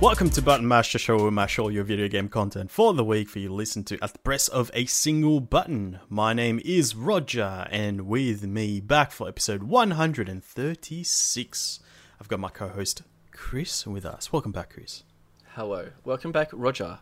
Welcome to Button Mash, the show where we mash all your video game content for the week for you to listen to at the press of a single button. My name is Roger, and with me back for episode 136, I've got my co-host Chris with us. Welcome back, Chris. Hello. Welcome back, Roger.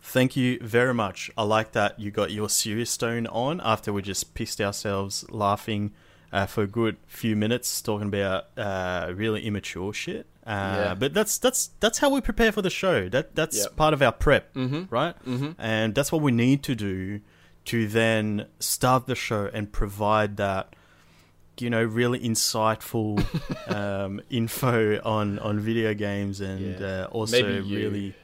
Thank you very much. I like that you got your serious tone on after we just pissed ourselves laughing uh, for a good few minutes talking about uh, really immature shit. Uh, Yeah. But that's that's that's how we prepare for the show. That that's Yep. part of our prep, Mhm. right? Mhm. And that's what we need to do to then start the show and provide that you know really insightful um, info on on video games and Yeah. uh, also really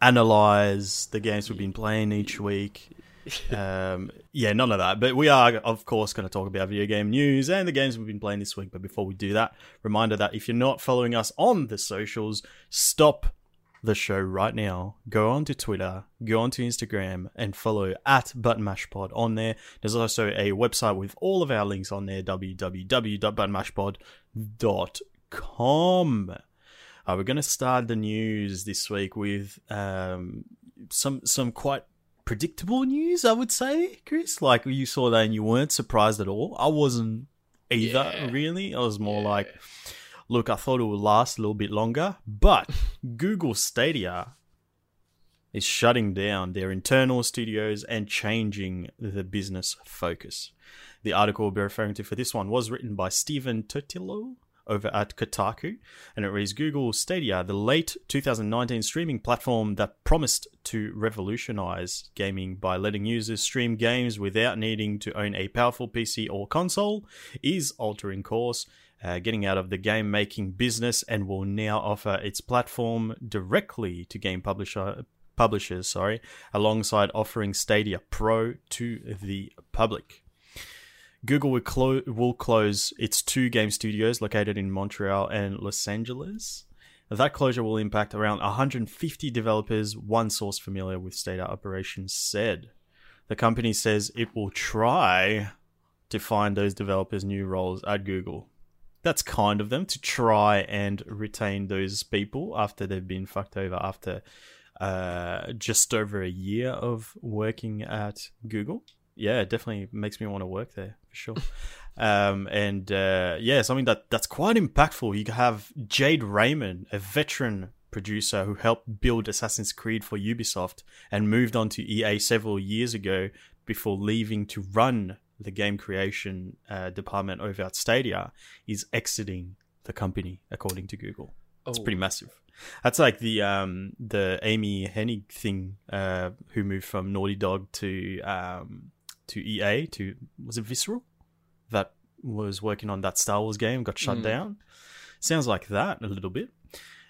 analyze the games we've been playing each week. um, yeah, none of that. But we are, of course, going to talk about video game news and the games we've been playing this week. But before we do that, reminder that if you're not following us on the socials, stop the show right now. Go on to Twitter, go on to Instagram, and follow at ButtonMashPod on there. There's also a website with all of our links on there, www.buttonmashpod.com. Uh, we're going to start the news this week with um, some some quite predictable news, I would say, Chris. Like you saw that and you weren't surprised at all. I wasn't either, Yeah. really. I was more Yeah. like, look, I thought it would last a little bit longer, but Google Stadia is shutting down their internal studios and changing the business focus. The article we'll be referring to for this one was written by Stephen Totilo over at Kotaku, and it reads Google Stadia, the late 2019 streaming platform that promised to revolutionize gaming by letting users stream games without needing to own a powerful PC or console, is altering course. Uh, getting out of the game making business and will now offer its platform directly to game publisher publishers, sorry, alongside offering Stadia Pro to the public. Google will, clo- will close its two game studios located in Montreal and Los Angeles. That closure will impact around 150 developers, one source familiar with Stadia operations said. The company says it will try to find those developers new roles at Google. That's kind of them to try and retain those people after they've been fucked over after uh, just over a year of working at Google. Yeah, it definitely makes me want to work there sure. um, and uh, yeah, something that that's quite impactful. You have Jade Raymond, a veteran producer who helped build Assassin's Creed for Ubisoft and moved on to EA several years ago before leaving to run the game creation uh, department over at Stadia, is exiting the company, according to Google. It's Oh. pretty massive. That's like the um the Amy Hennig thing, uh, who moved from Naughty Dog to um to EA to was it Visceral, that was working on that Star Wars game got shut Mm. down. Sounds like that a little bit.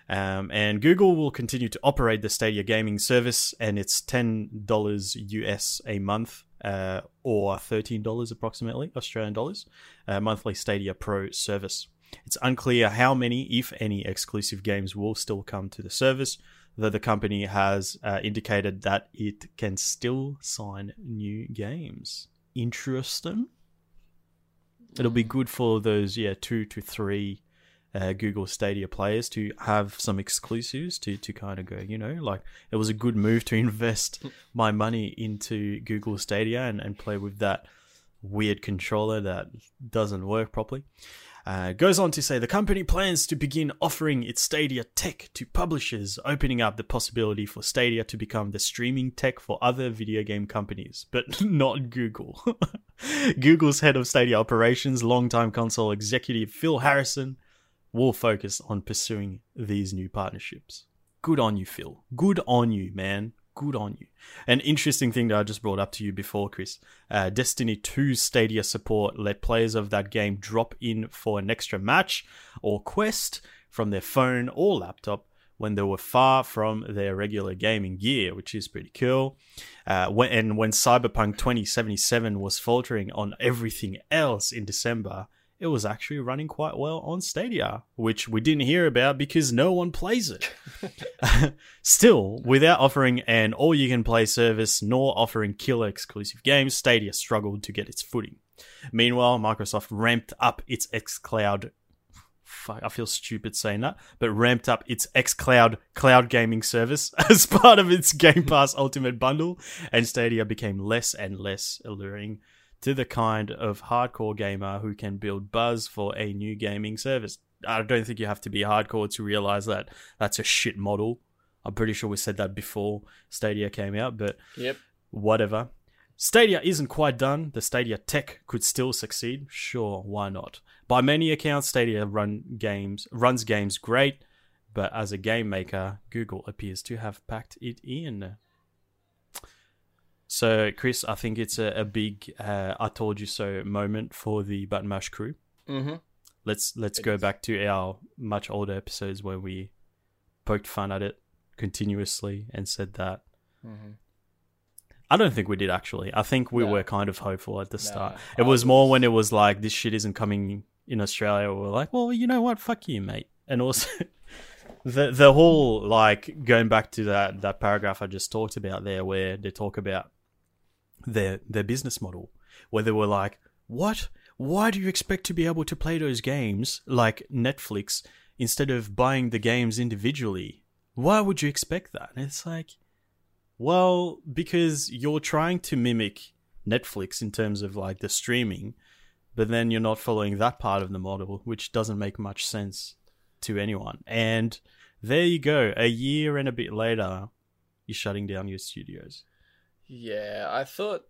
Um, and Google will continue to operate the Stadia gaming service, and it's ten dollars US a month, uh, or thirteen dollars approximately Australian dollars, uh, monthly Stadia Pro service. It's unclear how many, if any, exclusive games will still come to the service, though the company has uh, indicated that it can still sign new games. Interesting. It'll be good for those, yeah, two to three uh, Google Stadia players to have some exclusives to, to kind of go, you know, like it was a good move to invest my money into Google Stadia and, and play with that weird controller that doesn't work properly. Uh, goes on to say the company plans to begin offering its Stadia tech to publishers, opening up the possibility for Stadia to become the streaming tech for other video game companies, but not Google. Google's head of Stadia operations, longtime console executive Phil Harrison, will focus on pursuing these new partnerships. Good on you, Phil. Good on you, man. Good on you. An interesting thing that I just brought up to you before, Chris. Uh, Destiny 2 Stadia support let players of that game drop in for an extra match or quest from their phone or laptop when they were far from their regular gaming gear, which is pretty cool. Uh, when, and when Cyberpunk 2077 was faltering on everything else in December, it was actually running quite well on Stadia, which we didn't hear about because no one plays it. Still, without offering an all you can play service nor offering killer exclusive games, Stadia struggled to get its footing. Meanwhile, Microsoft ramped up its xCloud fuck, I feel stupid saying that, but ramped up its xCloud cloud gaming service as part of its Game Pass Ultimate Bundle, and Stadia became less and less alluring to the kind of hardcore gamer who can build buzz for a new gaming service. I don't think you have to be hardcore to realize that that's a shit model. I'm pretty sure we said that before Stadia came out, but Yep. whatever. Stadia isn't quite done. The Stadia tech could still succeed. Sure, why not? By many accounts, Stadia run games runs games great, but as a game maker, Google appears to have packed it in. So, Chris, I think it's a, a big uh, "I told you so" moment for the Button Mash crew. Mm-hmm. Let's let's It go is. back to our much older episodes where we poked fun at it continuously and said that. Mm-hmm. I don't think we did actually. I think we No. were kind of hopeful at the No, start. It was more when it was like this shit isn't coming in Australia. We are like, well, you know what? Fuck you, mate. And also, the the whole like going back to that that paragraph I just talked about there, where they talk about their their business model, where they were like, what? Why do you expect to be able to play those games like Netflix instead of buying the games individually? Why would you expect that? And it's like, well, because you're trying to mimic Netflix in terms of like the streaming, but then you're not following that part of the model, which doesn't make much sense to anyone. And there you go. A year and a bit later, you're shutting down your studios. Yeah, I thought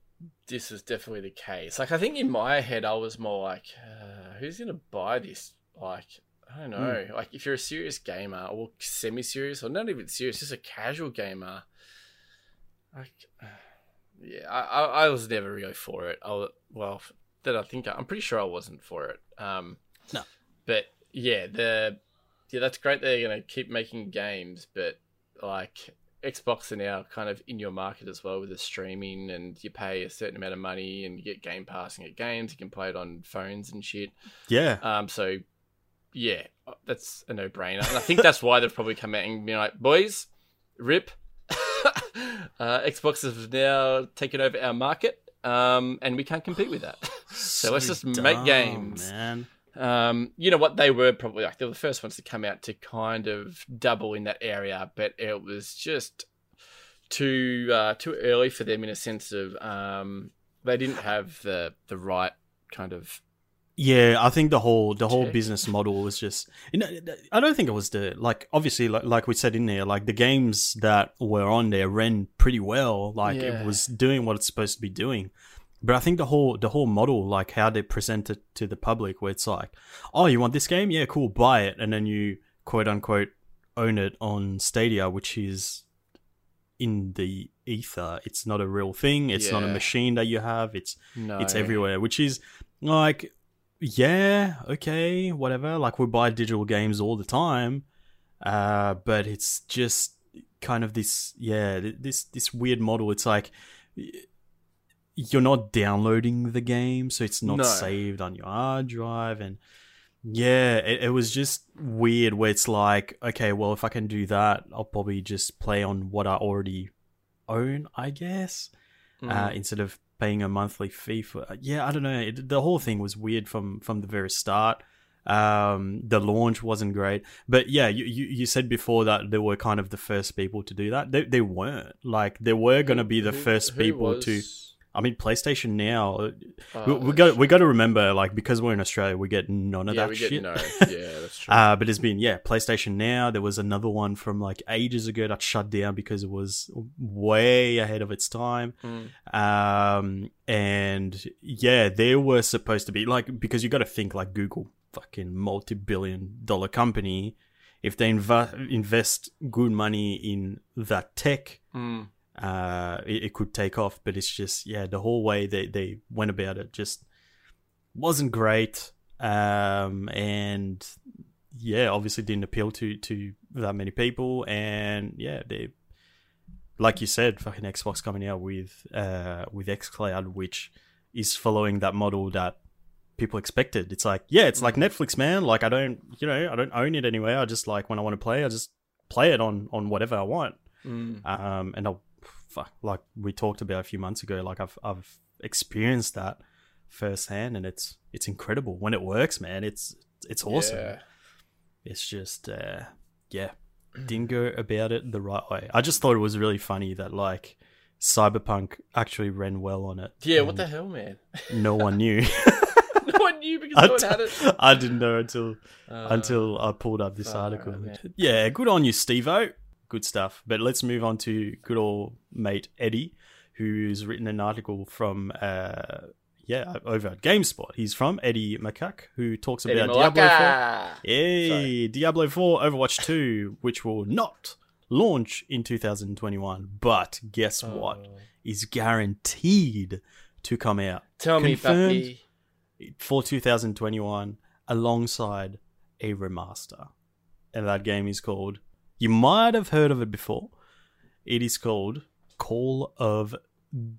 this was definitely the case. Like, I think in my head, I was more like, uh, who's going to buy this? Like, I don't know. Like, if you're a serious gamer or semi serious or not even serious, just a casual gamer, like, yeah, I, I, I was never really for it. I well, that I think I'm pretty sure I wasn't for it. Um, No. but yeah, the yeah, that's great. They're gonna keep making games, but like Xbox are now kind of in your market as well with the streaming, and you pay a certain amount of money, and you get Game Pass and get games. You can play it on phones and shit. Yeah. Um, so yeah, that's a no-brainer, and I think that's why they've probably come out and been like, boys, rip. uh, Xbox has now taken over our market, um, and we can't compete with that. So let's just make games. man. Um, you know what? They were probably like they were the first ones to come out to kind of double in that area, but it was just too uh, too early for them in a sense of um, they didn't have the the right kind of Yeah, I think the whole the whole Tech. business model was just. You know, I don't think it was the like. Obviously, like, like we said in there, like the games that were on there ran pretty well. Like Yeah. it was doing what it's supposed to be doing. But I think the whole the whole model, like how they present it to the public, where it's like, oh, you want this game? Yeah, cool, buy it, and then you quote unquote own it on Stadia, which is in the ether. It's not a real thing. It's not a machine that you have. It's no. it's everywhere, which is like, yeah, okay, whatever. Like we buy digital games all the time, uh, but it's just kind of this, yeah, this this weird model. It's like you're not downloading the game, so it's not No. saved on your hard drive, and yeah, it, it was just weird. Where it's like, okay, well, if I can do that, I'll probably just play on what I already own, I guess uh, Mm. instead of paying a monthly fee for. Yeah, I don't know. It, the whole thing was weird from from the very start. Um, the launch wasn't great, but yeah, you, you you said before that they were kind of the first people to do that. They they weren't like they were going to be the Who- first people to. I mean, PlayStation now. uh, Oh, we, we got we got to remember like because we're in Australia, we get none of yeah, that we shit. get no. Yeah, that's true. Uh, but it's been yeah, PlayStation Now. There was another one from like ages ago that shut down because it was way ahead of its time. Mm. Um, and yeah, they were supposed to be like because you got to think like Google, fucking multi-billion dollar company. If they inv- invest good money in that tech, Mm. Uh, it, it could take off. But it's just yeah, the whole way they they went about it just wasn't great. Um, and yeah, obviously didn't appeal to to that many people. And yeah, they like you said, fucking Xbox coming out with uh with XCloud, which is following that model that people expected. It's like yeah, it's like Netflix, man. Like I don't you know I don't own it anyway. I just like when I want to play, I just play it on on whatever I want. Mm. Um, and I'll fuck, like we talked about a few months ago. Like I've I've experienced that firsthand, and it's it's incredible when it works, man. It's it's awesome. Yeah. it's just uh, yeah, didn't go about it the right way. I just thought it was really funny that like Cyberpunk actually ran well on it. Yeah, what the hell, man? No one knew. no one knew because I no one had it. I didn't know until Uh, until I pulled up this article. man. Yeah, good on you, Stevo. Good stuff. But let's move on to good old mate Eddie, who's written an article from uh yeah over at GameSpot. He's from Eddie Makuch, who talks Eddie about Diablo 4. Malacca. Yay, Diablo 4, Overwatch 2, which will not launch in 2021, but guess what? Oh. Is guaranteed to come out Tell me, Confirmed. puppy. for 2021 alongside a remaster. And that game is called, you might have heard of it before. It is called Call of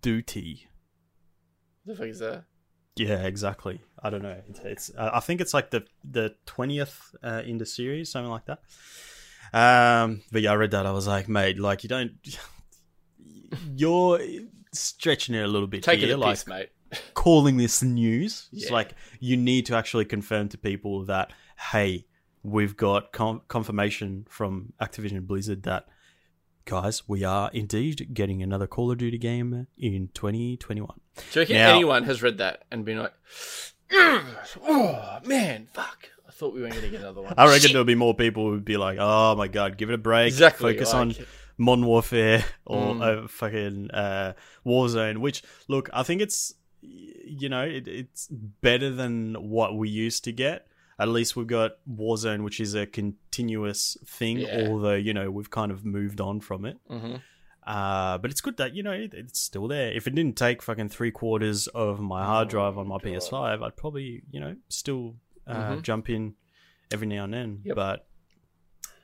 Duty. The fuck is that? Yeah, exactly. I don't know. It's, it's uh, I think it's like the the twentieth uh, in the series, something like that. Um, but yeah, I read that. I was like, mate, like you don't, you're stretching it a little bit Taking here, a like piss, mate. calling this news. It's like you need to actually confirm to people that hey, we've got com- confirmation from Activision Blizzard that guys, we are indeed getting another Call of Duty game in 2021. Do you reckon Now- anyone has read that and been like, oh, man, fuck. I thought we weren't going to get another one. I reckon Shit. there'll be more people who would be like, "Oh my god, give it a break. Exactly. Focus like, on Modern Warfare or Mm. uh, fucking uh, Warzone." Which, look, I think it's you know it, it's better than what we used to get. At least we've got Warzone, which is a continuous thing. Yeah. Although you know we've kind of moved on from it. Mhm. Uh, but it's good that you know it, it's still there. If it didn't take fucking three quarters of my hard Oh drive on my God. PS5, I'd probably you know still uh, Mhm. jump in every now and then. Yep. But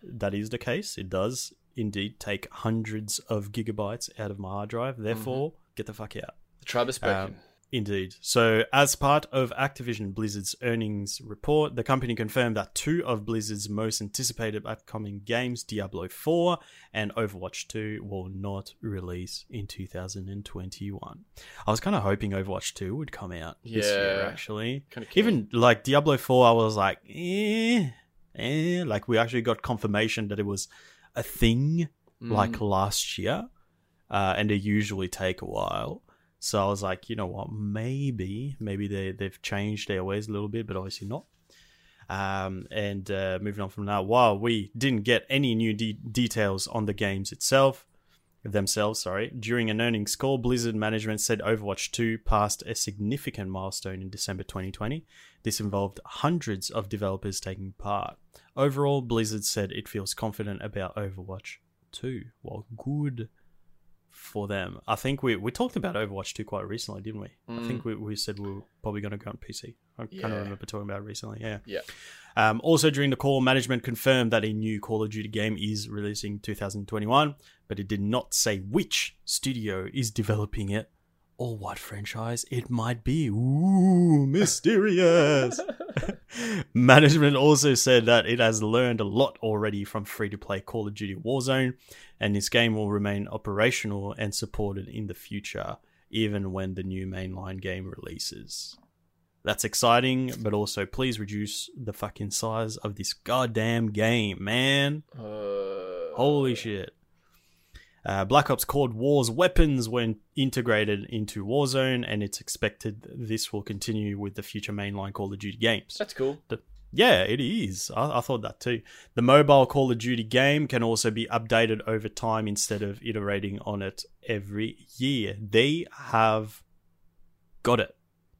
that is the case. It does indeed take hundreds of gigabytes out of my hard drive. Therefore, get the fuck out. The tribe has spoken. Um, Indeed. So, as part of Activision Blizzard's earnings report, the company confirmed that two of Blizzard's most anticipated upcoming games, Diablo 4 and Overwatch 2, will not release in 2021. I was kind of hoping Overwatch 2 would come out this year, Yeah. actually. Even like Diablo 4, I was like, eh, eh. Like, we actually got confirmation that it was a thing Mm. like last year, uh, and they usually take a while. So I was like, you know what, maybe, maybe they they've changed their ways a little bit, but obviously not. Um, and uh, moving on from that, while we didn't get any new de- details on the games itself, themselves, sorry, during an earnings call, Blizzard management said Overwatch 2 passed a significant milestone in December 2020. This involved hundreds of developers taking part. Overall, Blizzard said it feels confident about Overwatch 2. Well, good for them. I think we we talked about Overwatch 2 quite recently, didn't we? I Mm. think we, we said we were probably going to go on PC. I kind Yeah. of remember talking about it recently. Yeah. Yeah. Um, also, during the call, management confirmed that a new Call of Duty game is releasing 2021, but it did not say which studio is developing it or what franchise it might be. Ooh, mysterious. management also said that it has learned a lot already from free to play Call of Duty Warzone, and this game will remain operational and supported in the future, even when the new mainline game releases. That's exciting, but also please reduce the fucking size of this goddamn game, man. Uh, Holy shit. Uh, Black Ops Cold War's weapons were integrated into Warzone, and it's expected this will continue with the future mainline Call of Duty games. That's cool. Yeah, it is. I, I thought that too. The mobile Call of Duty game can also be updated over time instead of iterating on it every year. They have got it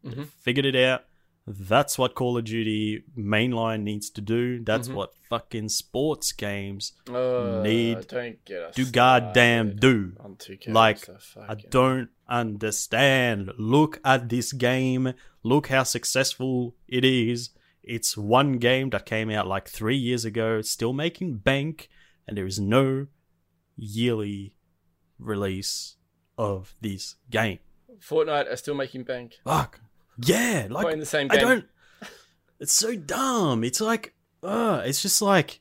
Mhm. figured it out. That's what Call of Duty mainline needs to do. That's Mhm. what fucking sports games Uh, Need do goddamn do. Like, I don't understand. Look at this game. Look how successful it is. It's one game that came out like three years ago, still making bank, and there is no yearly release of this game. Fortnite are still making bank. Fuck. Yeah, like Playing the same I don't. It's so dumb. It's like, uh, it's just like,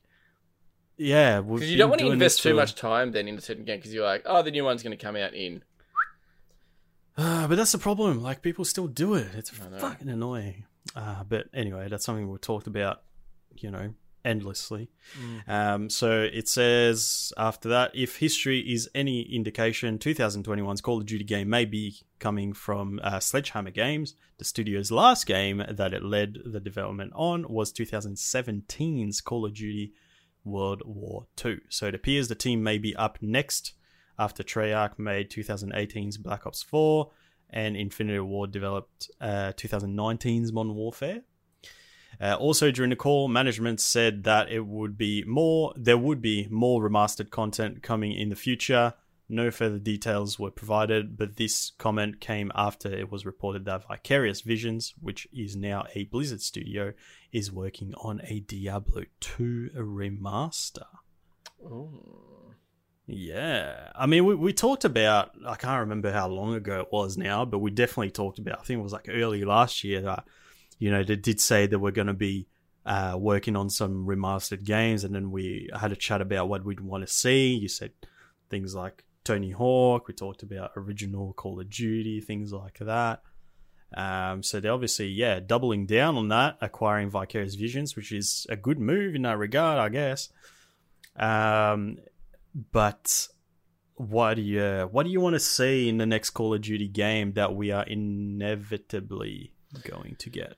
yeah. Because you don't want to invest too much time then in a certain game because you're like, oh, the new one's going to come out in. Uh, but that's the problem. Like people still do it. It's fucking annoying. Uh, but anyway, that's something we talked about. You know, endlessly. Um, so it says after that, if history is any indication, 2021's Call of Duty game may be coming from uh, Sledgehammer Games. The studio's last game that it led the development on was 2017's Call of Duty World War II. So it appears the team may be up next after Treyarch made 2018's Black Ops 4 and Infinity Ward developed uh, 2019's Modern Warfare. Uh, also, during the call, management said that it would be more. There would be more remastered content coming in the future. No further details were provided, but this comment came after it was reported that Vicarious Visions, which is now a Blizzard studio, is working on a Diablo 2 remaster. Ooh. Yeah. I mean, we, we talked about, I can't remember how long ago it was now, but we definitely talked about, I think it was like early last year that, you know, they did say that we're going to be uh, working on some remastered games. And then we had a chat about what we'd want to see. You said things like Tony Hawk. We talked about original Call of Duty, things like that. Um, so they're obviously, yeah, doubling down on that, acquiring Vicarious Visions, which is a good move in that regard, I guess. Um, but what do you what do you want to see in the next Call of Duty game that we are inevitably going to get?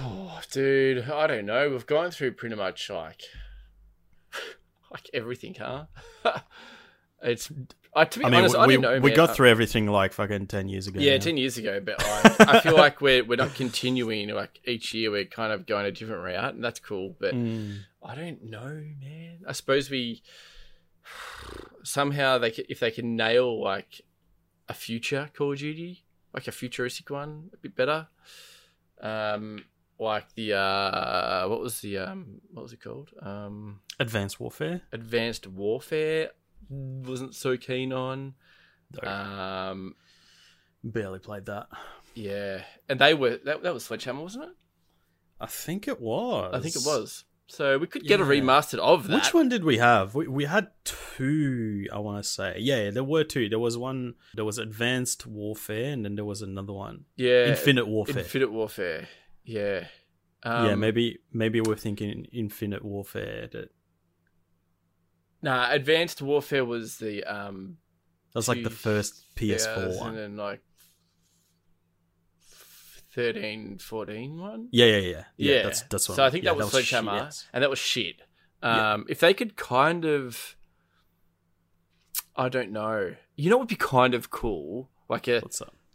Oh, dude, I don't know. We've gone through pretty much like like everything, huh? it's I to be I mean, honest, we, I don't know. we man. got through everything like fucking ten years ago. Yeah, now. ten years ago, but like, I feel like we're we're not continuing. Like each year, we're kind of going a different route, and that's cool. But Mm. I don't know, man. I suppose we somehow they c- if they can nail like a future Call of Duty, like a futuristic one, a bit better. Um, like the uh, what was the um, what was it called? Um, Advanced Warfare. Advanced Warfare. Wasn't so keen on. No, Um, barely played that. yeah, and they were that, that was Sledgehammer, wasn't it? I think it was. I think it was. So we could get a remastered of that. Which one did we have? We, we had two, I want to say. Yeah, there were two. There was one, there was Advanced Warfare, and then there was another one. Yeah, Infinite Warfare. Infinite Warfare. Yeah. Um, yeah, maybe maybe we're thinking Infinite Warfare. That, Nah, Advanced Warfare was the um. that was like the first PS4 and one. then like 13, 14 one. Yeah, yeah, yeah. Yeah, that's that's what So I think yeah, that was Sledgehammer, shit, yes. and that was shit. Yeah. Um, if they could kind of, I don't know. You know, what would be kind of cool, like a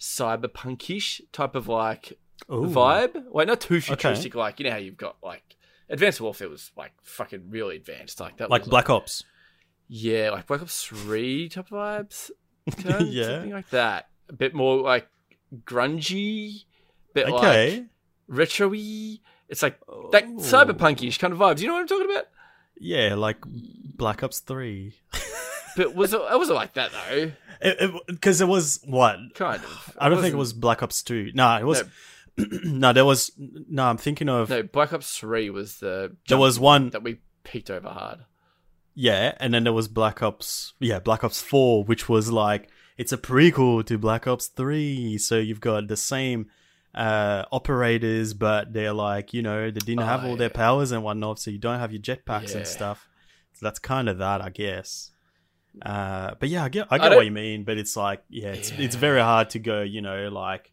cyberpunkish type of like Ooh. vibe. Like not too futuristic. Like you know how you've got like Advanced Warfare was like fucking really advanced. Like that. Like was, Black Ops. Yeah, like Black Ops Three type of vibes. you know, Yeah. something like that. A bit more like grungy. Bit Okay. like retro-y. It's like that Oh. cyberpunkish kind of vibes. Do you know what I'm talking about? Yeah, like Black Ops 3. But was it, it wasn't like that though. Because it, was what? Kind of. I don't think it wasn't- Black Ops 2. No, it was. No, there was. No, I'm thinking of. No, Black Ops Three was the there was one. that we peaked over hard. Yeah, and then there was Black Ops. Yeah, Black Ops 4, which was like. It's a prequel to Black Ops 3. So you've got the same uh, operators, but they're like, you know, they didn't have Oh, all their powers and whatnot, so you don't have your jetpacks Yeah. and stuff. So that's kind of that, I guess. Uh, but yeah, I get, I I get don't- what you mean. But it's like, yeah, it's it's very hard to go. You know, like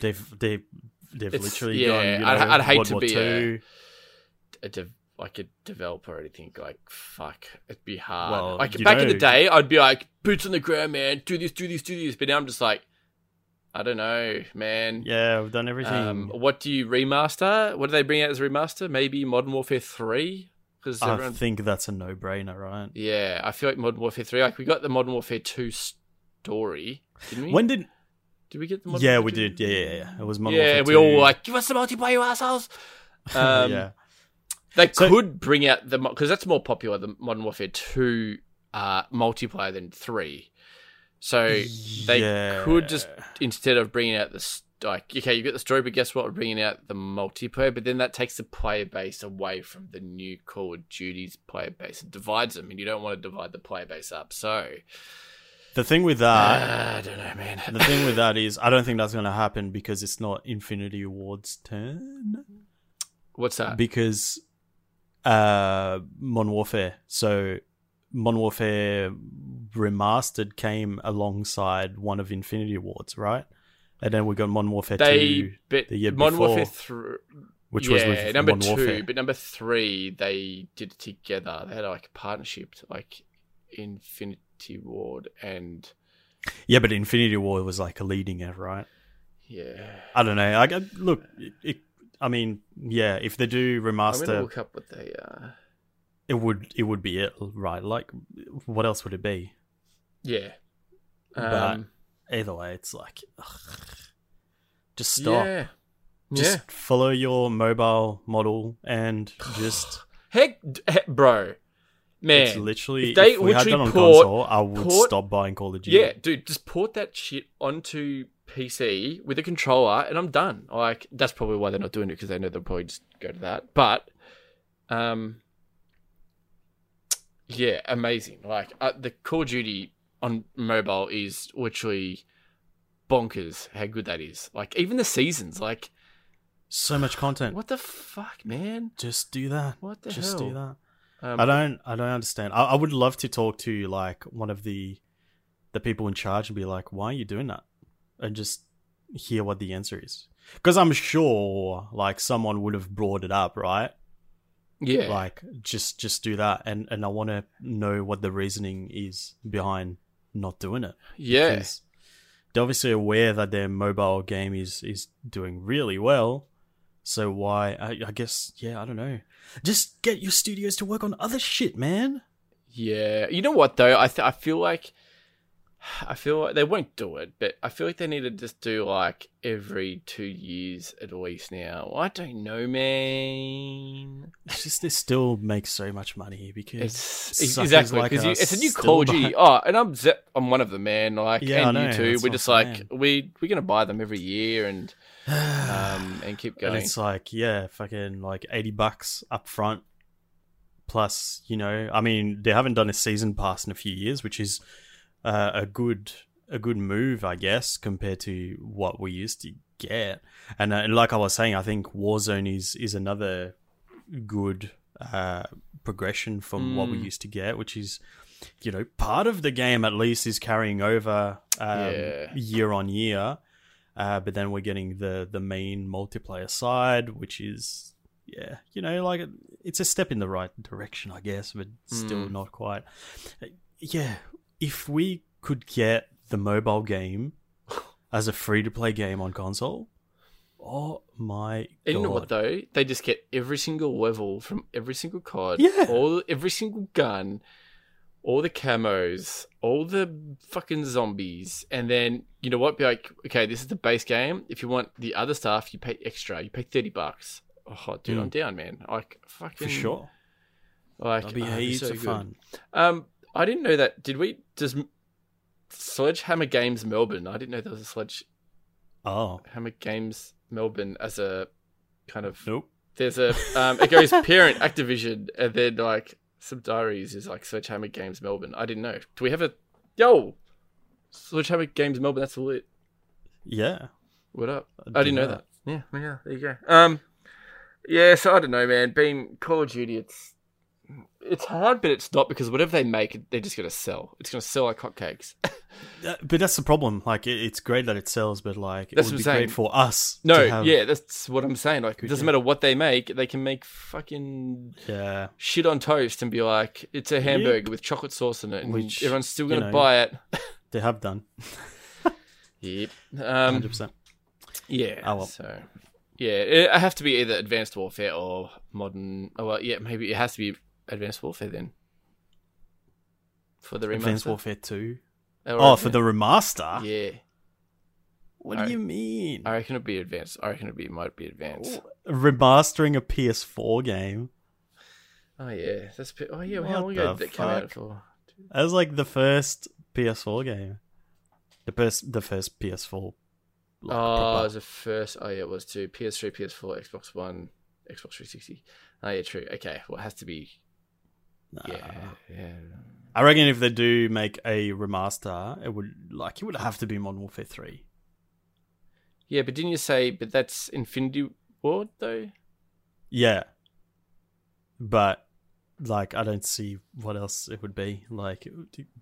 they've they they've It's- literally yeah, gone. You know, I'd- I'd hate World to War be a- II. a like a developer or anything. Like fuck, it'd be hard. Well, like back in the day, I'd be like boots on the ground, man. Do this, do this, do this. But now I'm just like, I don't know, man. Yeah, we've done everything. Um, what do you remaster? What do they bring out as a remaster? Maybe Modern Warfare Three, because I everyone. think that's a no-brainer, right? Yeah, I feel like Modern Warfare Three. Like we got the Modern Warfare Two story, didn't we? When did? did we get the? Modern Yeah, Warfare we 2? did. Yeah, yeah, yeah. It was Modern Warfare. yeah, Warfare we all were like, give us the multiplayer, you assholes. Um, yeah, They So- could bring out the because that's more popular the Modern Warfare Two uh, multiplayer than three. So they Yeah. could just instead of bringing out the like okay, you got the story, but guess what? We're bringing out the multiplayer, but then that takes the player base away from the new Call of Duty's player base. It divides them, and you don't want to divide the player base up. So The thing with that, I don't know, man. the thing with that is, I don't think that's going to happen because it's not Infinity Ward's turn. What's that? Because uh, Modern Warfare. So Modern Warfare Remastered came alongside one of Infinity Ward's, right? And then we got Modern Warfare They, 2, but the year Modern Warfare before, thr- which yeah, was with number Modern two, Warfare. but number three they did it together. They had like a partnership, like Infinity Ward and Yeah, but Infinity Ward was like a leading it, right? yeah. I don't know. I look, it, it, I mean, yeah, if they do remaster, I'm gonna look up what they. Uh... it would it would be it, right? Like, what else would it be? Yeah. But- Um, Either way, it's like, ugh. just stop. Yeah. Just yeah. follow your mobile model and just. Heck, bro. Man. it's literally. if they if we had that on port- console, I would port- stop buying Call of Duty. Yeah, dude, just port that shit onto PC with a controller, and I'm done. Like that's probably why they're not doing it because they know they'll probably just go to that. But, um, yeah, amazing. Like uh, the Call of Duty on mobile is literally bonkers. How good that is. Like even the seasons. Like So much content. what the fuck, man? Just do that. What the Just hell? do that. Um, I don't. I don't understand. I, I would love to talk to like one of the the people in charge and be like, "Why are you doing that?" and just hear what the answer is. Because I'm sure like someone would have brought it up, right? Yeah. Like just just do that, and and I want to know what the reasoning is behind not doing it. yeah. Because they're obviously aware that their mobile game is is doing really well. So why? I, I guess yeah. I don't know. Just get your studios to work on other shit, man. Yeah, you know what though? I th- I feel like I feel like they won't do it, but I feel like they need to just do like every two years at least now. I don't know, man. It's just they still make so much money because It's exactly because us it's a new still Call of Duty. buy- Oh, and I'm I'm one of them, man. Like, Yeah, and you too. We're just like saying. we we're gonna buy them every year and um and keep and going. it's like yeah, fucking like eighty bucks up front. Plus, you know, I mean, they haven't done a season pass in a few years, which is uh, a good a good move, I guess, compared to what we used to get. And, uh, like I was saying, I think Warzone is is another good uh, progression from what we Mm. used to get, which is you know part of the game at least is carrying over um, Yeah. year on year. Uh, but then we're getting the the main multiplayer side, which is yeah, you know, like it's a step in the right direction, I guess, but still Mm. not quite. Yeah, if we could get the mobile game as a free to play game on console, oh my And you know god! what though? They just get every single level from every single card, Yeah. All every single gun, all the camos, all the fucking zombies, and then you know what? Be like, okay, this is the base game. If you want the other stuff, you pay extra. You pay thirty bucks. Oh, dude, Mm. I'm down, man. Like fucking For sure, Like that'd be oh, heaps so of fun. Um, I didn't know that. Did we? Does Sledgehammer Games Melbourne? I didn't know there was a Sledgehammer Oh Hammer Games Melbourne as a kind of nope. there's a um it goes parent Activision and then like some diaries is like Sledgehammer Games Melbourne. I didn't know. Do we have a yo Sledgehammer Games Melbourne? That's lit. Yeah, What up? I'd I didn't know that. Yeah, yeah. There you go. Um, yeah. So I don't know, man. Being Call of Duty, it's it's hard, but it's not because whatever they make, they're just gonna sell. It's gonna sell like hotcakes. But that's the problem. Like, it, it's great that it sells, but like, it That's would what be I'm saying. great for us. no, to have, yeah, that's what I'm saying. Like, it doesn't matter what they make, they can make fucking yeah. shit on toast and be like, it's a hamburger with chocolate sauce in it, and Which, everyone's still gonna know, buy it. They have done. Yep. Um, Hundred percent. yeah. Oh, well. So, yeah, it, it have to be either Advanced Warfare or Modern. Oh well, yeah, maybe it has to be Advanced Warfare then. For the remaster. Advanced Warfare Two. Oh, or- Oh, for the remaster. yeah. What I- do you mean? I reckon it'd be Advanced. I reckon it'd be might be Advanced. Oh, remastering a PS4 game. Oh yeah, that's. Oh yeah, how What long ago did that come out for? That was like the first PS4 game. The first, the first PS4. like, Oh, it was the first. Oh yeah, it was two. PS3, PS4, Xbox One, Xbox 360. Oh yeah, true. Okay, well it has to be. Nah. Yeah, yeah. I reckon if they do make a remaster, it would like it would have to be Modern Warfare Three. Yeah, but didn't you say? But that's Infinity Ward though. Yeah, but like I don't see what else it would be. Like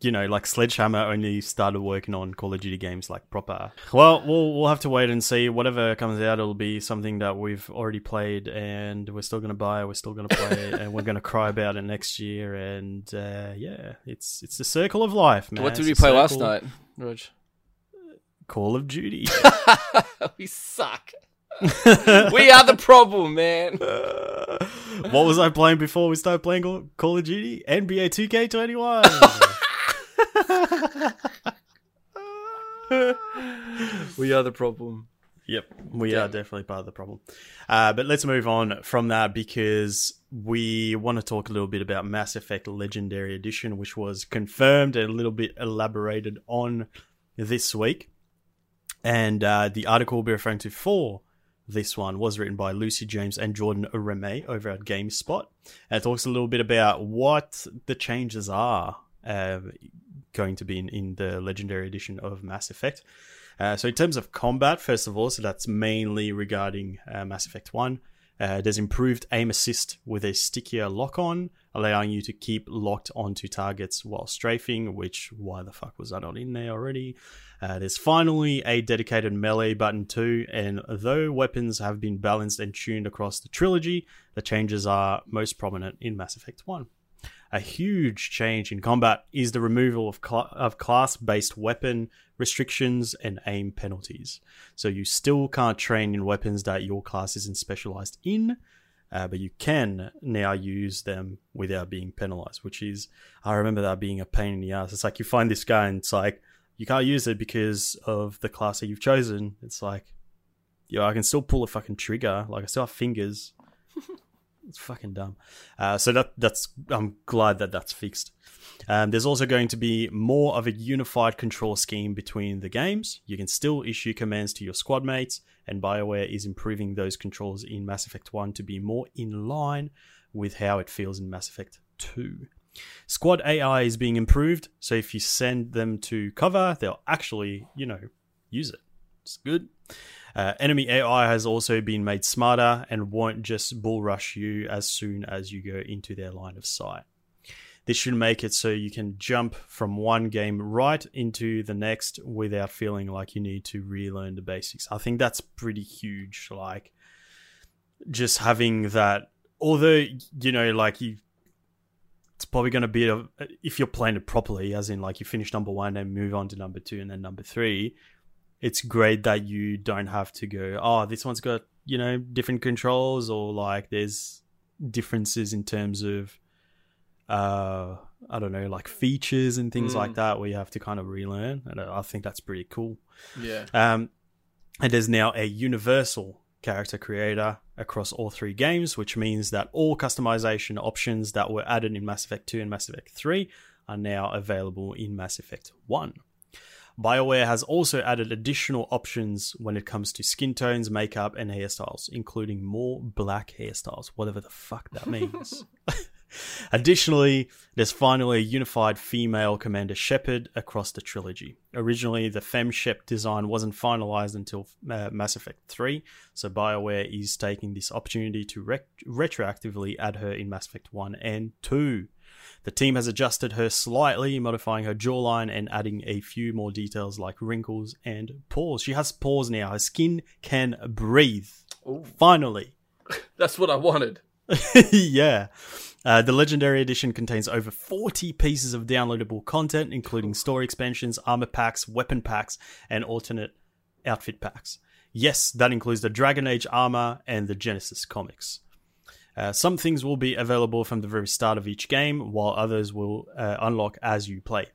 you know, like Sledgehammer only started working on Call of Duty games like proper. Well, we'll we'll have to wait and see. Whatever comes out, it'll be something that we've already played and we're still gonna buy. We're still gonna play, it, and we're gonna cry about it next year. And uh, yeah, it's it's the circle of life, man. What did we play last night, Rog? Call of Duty. we suck. we are the problem, man. what was I playing before we started playing Call- of Duty? NBA 2K21. We are the problem. Yep, we Yeah. are definitely part of the problem. Uh, but let's move on from that because we want to talk a little bit about Mass Effect Legendary Edition, which was confirmed and a little bit elaborated on this week. And uh, the article we'll be referring to for this one was written by Lucy James and Jordan Ramée over at GameSpot. And it talks a little bit about what the changes are uh, going to be in, in the Legendary Edition of Mass Effect. Uh, so in terms of combat, first of all, so that's mainly regarding uh, Mass Effect 1. Uh, there's improved aim assist with a stickier lock on, allowing you to keep locked onto targets while strafing, which, why the fuck was that not in there already? Uh, there's finally a dedicated melee button too, and though weapons have been balanced and tuned across the trilogy, the changes are most prominent in Mass Effect 1. A huge change in combat is the removal of, cl- of class based weapon restrictions and aim penalties. So you still can't train in weapons that your class isn't specialized in, uh, but you can now use them without being penalized, which is, I remember that being a pain in the ass. It's like you find this guy and it's like, you can't use it because of the class that you've chosen. It's like, yeah, I can still pull a fucking trigger. Like I still have fingers. it's fucking dumb. Uh, so that that's I'm glad that that's fixed. Um, there's also going to be more of a unified control scheme between the games. You can still issue commands to your squad mates, and BioWare is improving those controls in Mass Effect 1 to be more in line with how it feels in Mass Effect 2. Squad AI is being improved, so if you send them to cover, they'll actually, you know, use it. It's good. Uh, enemy AI has also been made smarter and won't just bull rush you as soon as you go into their line of sight. This should make it so you can jump from one game right into the next without feeling like you need to relearn the basics. I think that's pretty huge. Like, just having that, although, you know, like you, it's probably going to be, a, if you're playing it properly, as in like you finish number one and move on to number two and then number three, it's great that you don't have to go, oh, this one's got, you know, different controls or like there's differences in terms of uh I don't know, like features and things Mm. like that where you have to kind of relearn. And I I think that's pretty cool. Yeah. Um, and there's now a universal character creator across all three games, which means that all customization options that were added in Mass Effect 2 and Mass Effect 3 are now available in Mass Effect 1. BioWare has also added additional options when it comes to skin tones, makeup, and hairstyles, including more black hairstyles, whatever the fuck that means. Additionally, there's finally a unified female Commander Shepard across the trilogy. Originally, the Fem Shep design wasn't finalized until uh, Mass Effect 3, so BioWare is taking this opportunity to rec- retroactively add her in Mass Effect 1 and 2. The team has adjusted her slightly, modifying her jawline and adding a few more details like wrinkles and pores. She has pores now. Her skin can breathe. Ooh, Finally. that's what I wanted. yeah. Uh, the Legendary Edition contains over 40 pieces of downloadable content, including story expansions, armor packs, weapon packs, and alternate outfit packs. Yes, that includes the Dragon Age armor and the Genesis comics. Uh, some things will be available from the very start of each game, while others will uh, unlock as you play.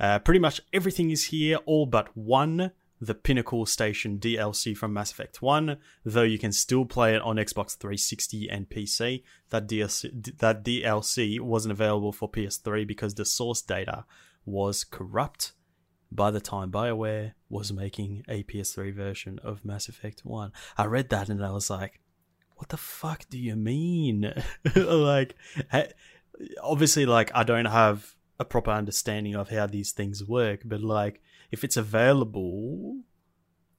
Uh, pretty much everything is here, all but one the Pinnacle Station DLC from Mass Effect 1, though you can still play it on Xbox 360 and PC. That DLC, that DLC wasn't available for PS3 because the source data was corrupt by the time BioWare was making a PS3 version of Mass Effect 1. I read that and I was like, what the fuck do you mean? like, obviously, like, I don't have a proper understanding of how these things work, but like, if it's available,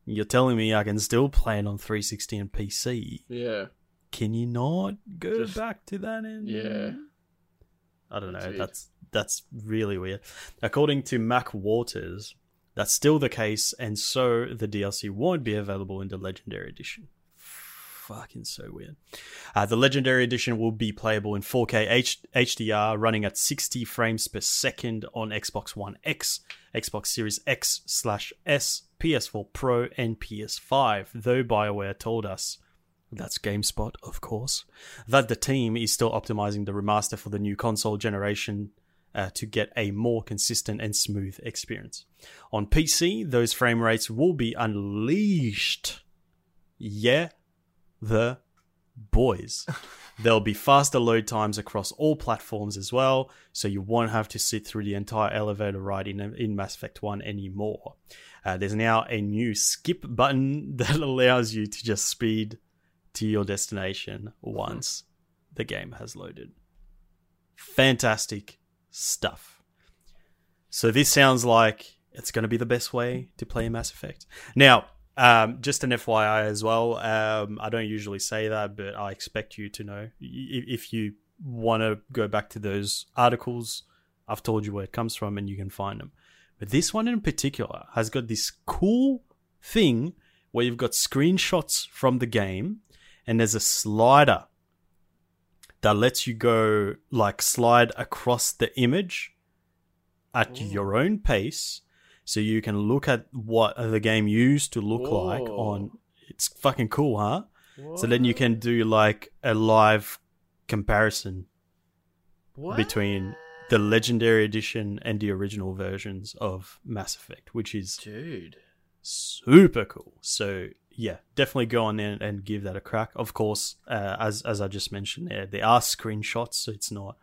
you're telling me I can still play it on 360 and PC. Yeah. can you not go Just- back to that? And Yeah. I don't know. Weird. That's that's really weird. According to Mac Walters, that's still the case, and so the DLC won't be available in the Legendary Edition. Fucking so weird. Uh, the Legendary Edition will be playable in 4K H- HDR, running at 60 frames per second on Xbox One X, Xbox Series X slash S, PS4 Pro, and PS5. Though BioWare told us that's GameSpot, of course, that the team is still optimizing the remaster for the new console generation uh, to get a more consistent and smooth experience. On PC, those frame rates will be unleashed. Yeah, the boys. There'll be faster load times across all platforms as well, so you won't have to sit through the entire elevator ride in, in Mass Effect 1 anymore. Uh, there's now a new skip button that allows you to just speed to your destination once the game has loaded. Fantastic stuff. So this sounds like it's going to be the best way to play Mass Effect. Now, um, just an FYI as well. Um, I don't usually say that, but I expect you to know if you want to go back to those articles. I've told you where it comes from, and you can find them. But this one in particular has got this cool thing where you've got screenshots from the game, and there's a slider that lets you go like slide across the image at Ooh. your own pace so you can look at what the game used to look like on it's fucking cool huh so then you can do like a live comparison What? between the legendary edition and the original versions of mass effect which is dude. super cool. So yeah, definitely go on there and give that a crack. Of course, uh, as as I just mentioned, there there are screenshots, so it's not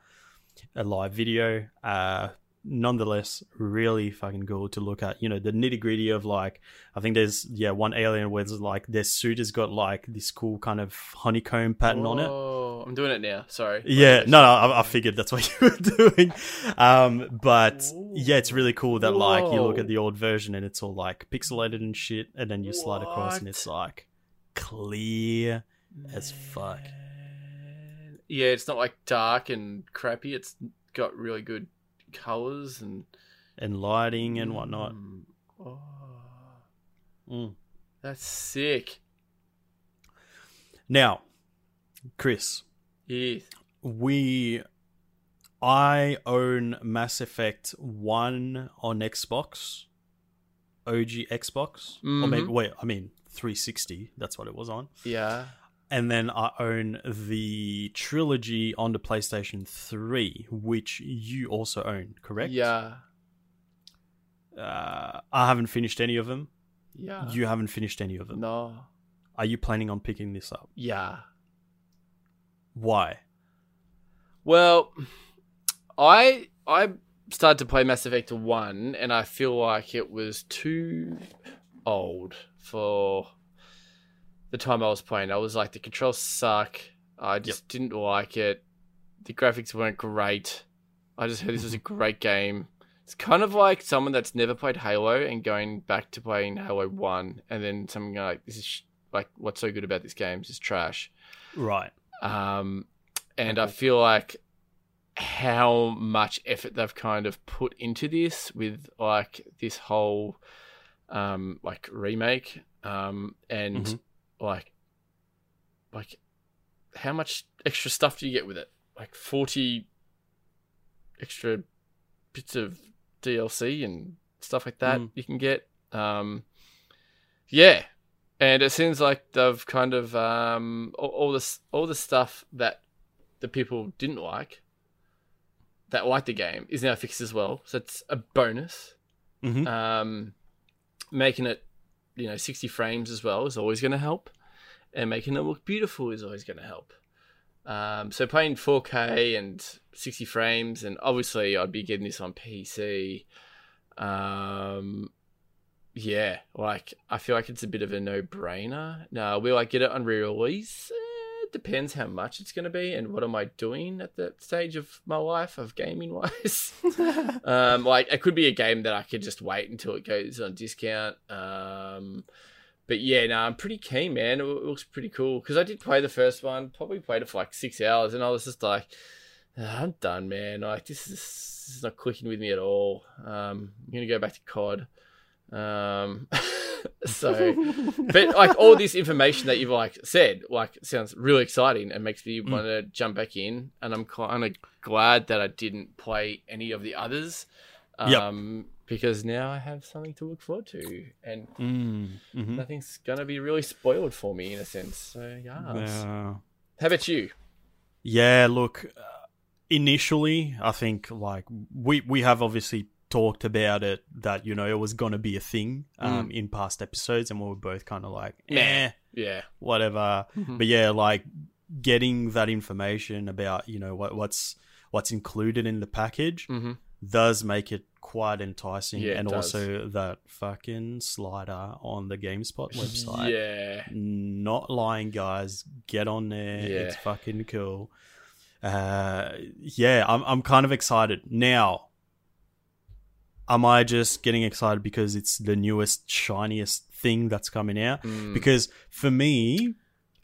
a live video. Uh, nonetheless, really fucking cool to look at. You know the nitty gritty of like I think there's yeah one alien where like their suit has got like this cool kind of honeycomb pattern on it. Oh, I'm doing it now. Sorry. Yeah, no, no, I, I figured that's what you were doing. Um, but Ooh. yeah, it's really cool that like you look at the old version and it's all like pixelated and shit, and then you slide across and it's like clear as fuck. Yeah, it's not like dark and crappy. It's got really good colors and and lighting and whatnot. Mm. Oh, Mm. that's sick. Now, Chris, Yeah. we I own Mass Effect One on Xbox, OG Xbox. Or maybe wait, I mean 360. That's what it was on. Yeah. And then I own the trilogy on the PlayStation 3, which you also own, correct? Yeah. Uh, I haven't finished any of them. Yeah. You haven't finished any of them. No. Are you planning on picking this up? Yeah. Why? Well, I I started to play Mass Effect 1 and I feel like it was too old for the time I was playing. I was like the controls suck. I just didn't like it. The graphics weren't great. I just heard this was a great game. It's kind of like someone that's never played Halo and going back to playing Halo 1 and then something like this is sh- like what's so good about this game is just trash. Right. Um, and I feel like how much effort they've kind of put into this with like this whole um like remake um and Mhm. Like like how much extra stuff do you get with it? Like 40 extra bits of DLC and stuff like that Mm. you can get. Um yeah. And it seems like they've kind of um all, all this all the stuff that the people didn't like that liked the game is now fixed as well. So it's a bonus. Hmm um making it you know 60 frames as well is always going to help and making it look beautiful is always going to help um so playing 4k and 60 frames and obviously i'd be getting this on pc um yeah, like I feel like it's a bit of a no-brainer. Now, will I get it on re-release? Depends how much it's going to be and what am I doing at that stage of my life of gaming wise. um, like it could be a game that I could just wait until it goes on discount. Um, but yeah, no, I'm pretty keen, man. It, it looks pretty cool because I did play the first one. Probably played it for like six hours, and I was just like, "Ah, I'm done, man. Like this is, this is not clicking with me at all. Um, I'm gonna go back to COD. Um, so, but like all this information that you've like said, like sounds really exciting and makes me want to jump back in. And I'm kind of glad that I didn't play any of the others. Yep. Um, because now I have something to look forward to, and Mm, mhm. nothing's gonna be really spoiled for me in a sense. So yeah. Yeah. How about you? Yeah, look, uh, initially, I think like we we have obviously talked about it that you know it was gonna be a thing um, in past episodes, and we were both kind of like, eh, Yeah. whatever. But yeah, like getting that information about you know what what's what's included in the package Mm-hmm. does make it quite enticing, Yeah, and does. also that fucking slider on the GameSpot website. Yeah. Not lying, guys. Get on there. Yeah. It's fucking cool. Uh, yeah, I'm I'm kind of excited now. Am I just getting excited because it's the newest, shiniest thing that's coming out? Mm. Because for me,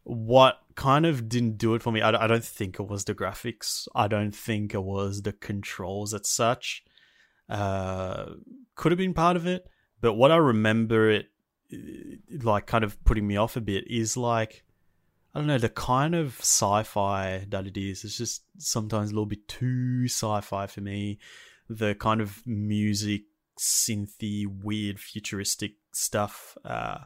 what kind of didn't do it for me, I, I don't think it was the graphics. I don't think it was the controls as such. Uh, could have been part of it, but what I remember it uh, like kind of putting me off a bit is like I don't know the kind of sci-fi that it is. It's just sometimes a little bit too sci-fi for me. The kind of music, synthy, weird, futuristic stuff. Uh,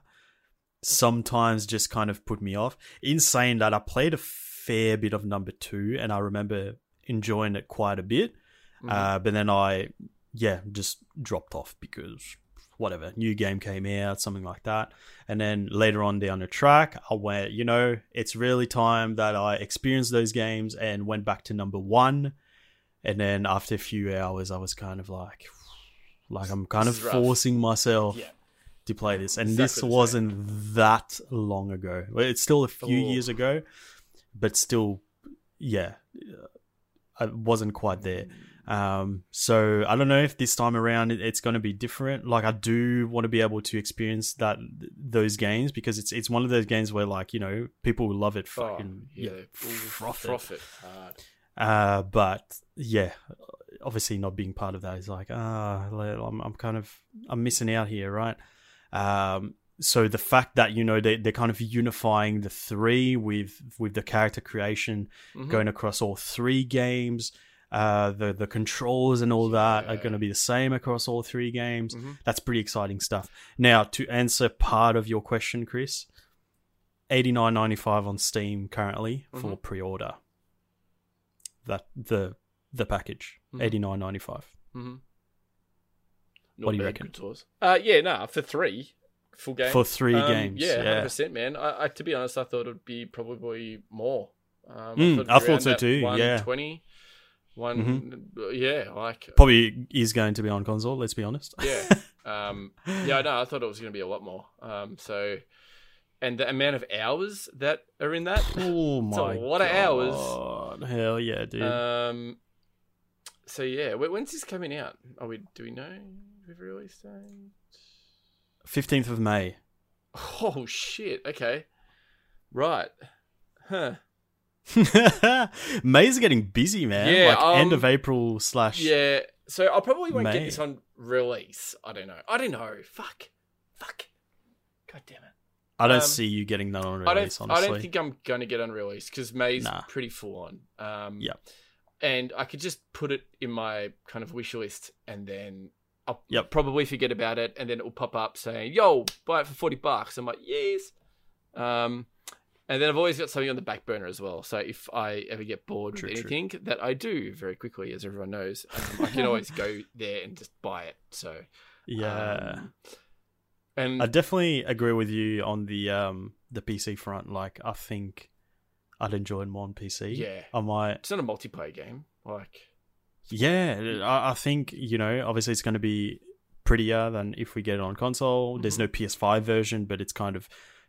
sometimes just kind of put me off. In saying that, I played a fair bit of number two, and I remember enjoying it quite a bit. Mhm. Uh, but then I, yeah, just dropped off because whatever, new game came out, something like that. And then later on down the track, I went, you know, it's really time that I experienced those games and went back to number one. And then after a few hours, I was kind of like, like I'm kind This of forcing myself Yeah. to play this. And Exactly this wasn't that long ago. It's still a few Ooh. years ago, but still, yeah, I wasn't quite there. Um, so I don't know if this time around it's going to be different. Like I do want to be able to experience that those games because it's it's one of those games where like you know people love it, Oh, fucking yeah. yeah, Ooh, froth it. it hard. Uh, but yeah, obviously not being part of that is like ah, I'm I'm kind of I'm missing out here, right? Um, so the fact that you know they they're kind of unifying the three with with the character creation Mhm. going across all three games. Uh, the the controls and all that are going to be the same across all three games. Mhm. That's pretty exciting stuff. Now, to answer part of your question, Chris, eighty nine ninety five on Steam currently for Mhm. That the the package Mhm. eighty nine ninety five. Mhm. What do you reckon? Uh, yeah, nah, for three full game For three Um, games, Yeah, hundred yeah. percent, man. I, I, to be honest, I thought it'd be probably more. Um, Mm, it'd I thought so too, yeah. Mm-hmm. Yeah, like Probably is going to be on console. Let's be honest. yeah, um, yeah. No, I thought it was going to be a lot more. Um, so, and the amount of hours that are in that, Oh It's a my lot of hours. God. Hell yeah, dude. Um, so yeah, when's this coming out? Are we? Do we know? We've released? Fifteenth of May. Oh shit! Okay, right. Huh. May's getting busy, man. Yeah, like end um, of April slash. Yeah. So I probably won't May. get this on release. I don't know. I don't know. Fuck. Fuck. God damn it. I don't um, see you getting that on I release. don't. honestly, I don't think I'm going to get on release because May's Nah. pretty full on. Um, Yep. And I could just put it in my kind of wish list, and then I'll Yep. probably forget about it, and then it will pop up saying, "Yo, buy it for forty bucks." I'm like, "Yes." Um, and then I've always got something on the back burner as well. So if I ever get bored True, with true. anything that I do very quickly, as everyone knows, um, I can always go there and just buy it. So Yeah, um, and I definitely agree with you on the um the PC front. Like, I think I'd enjoy it more on PC. Yeah. I might. it's not a multiplayer game. Like, Yeah, I, I think you know. Obviously, it's going to be prettier than if we get it on console. There's Mm-hmm. no PS5 version, but it's kind of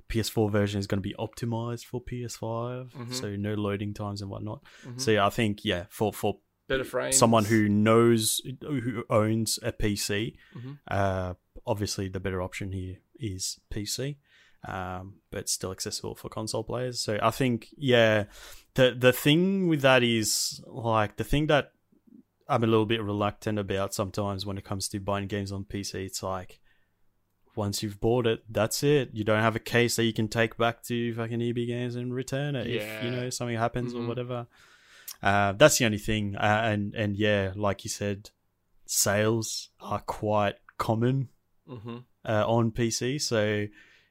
PS4 version is going to be optimized for PS5, Mhm. so no loading times and whatnot. mhm. So yeah, I think yeah, for for better frames. someone who knows who owns a PC, Mhm. uh, obviously the better option here is PC. um, but still accessible for console players. So I think, yeah, the the thing with that is like the thing that I'm a little bit reluctant about sometimes when it comes to buying games on PC. It's like once you've bought it, that's it. You don't have a case that you can take back to fucking EB Games and return it if you know something happens Mhm. or whatever. Uh, that's the only thing. Uh, and and yeah, like you said, sales are quite common Mm-hmm. uh, on PC. So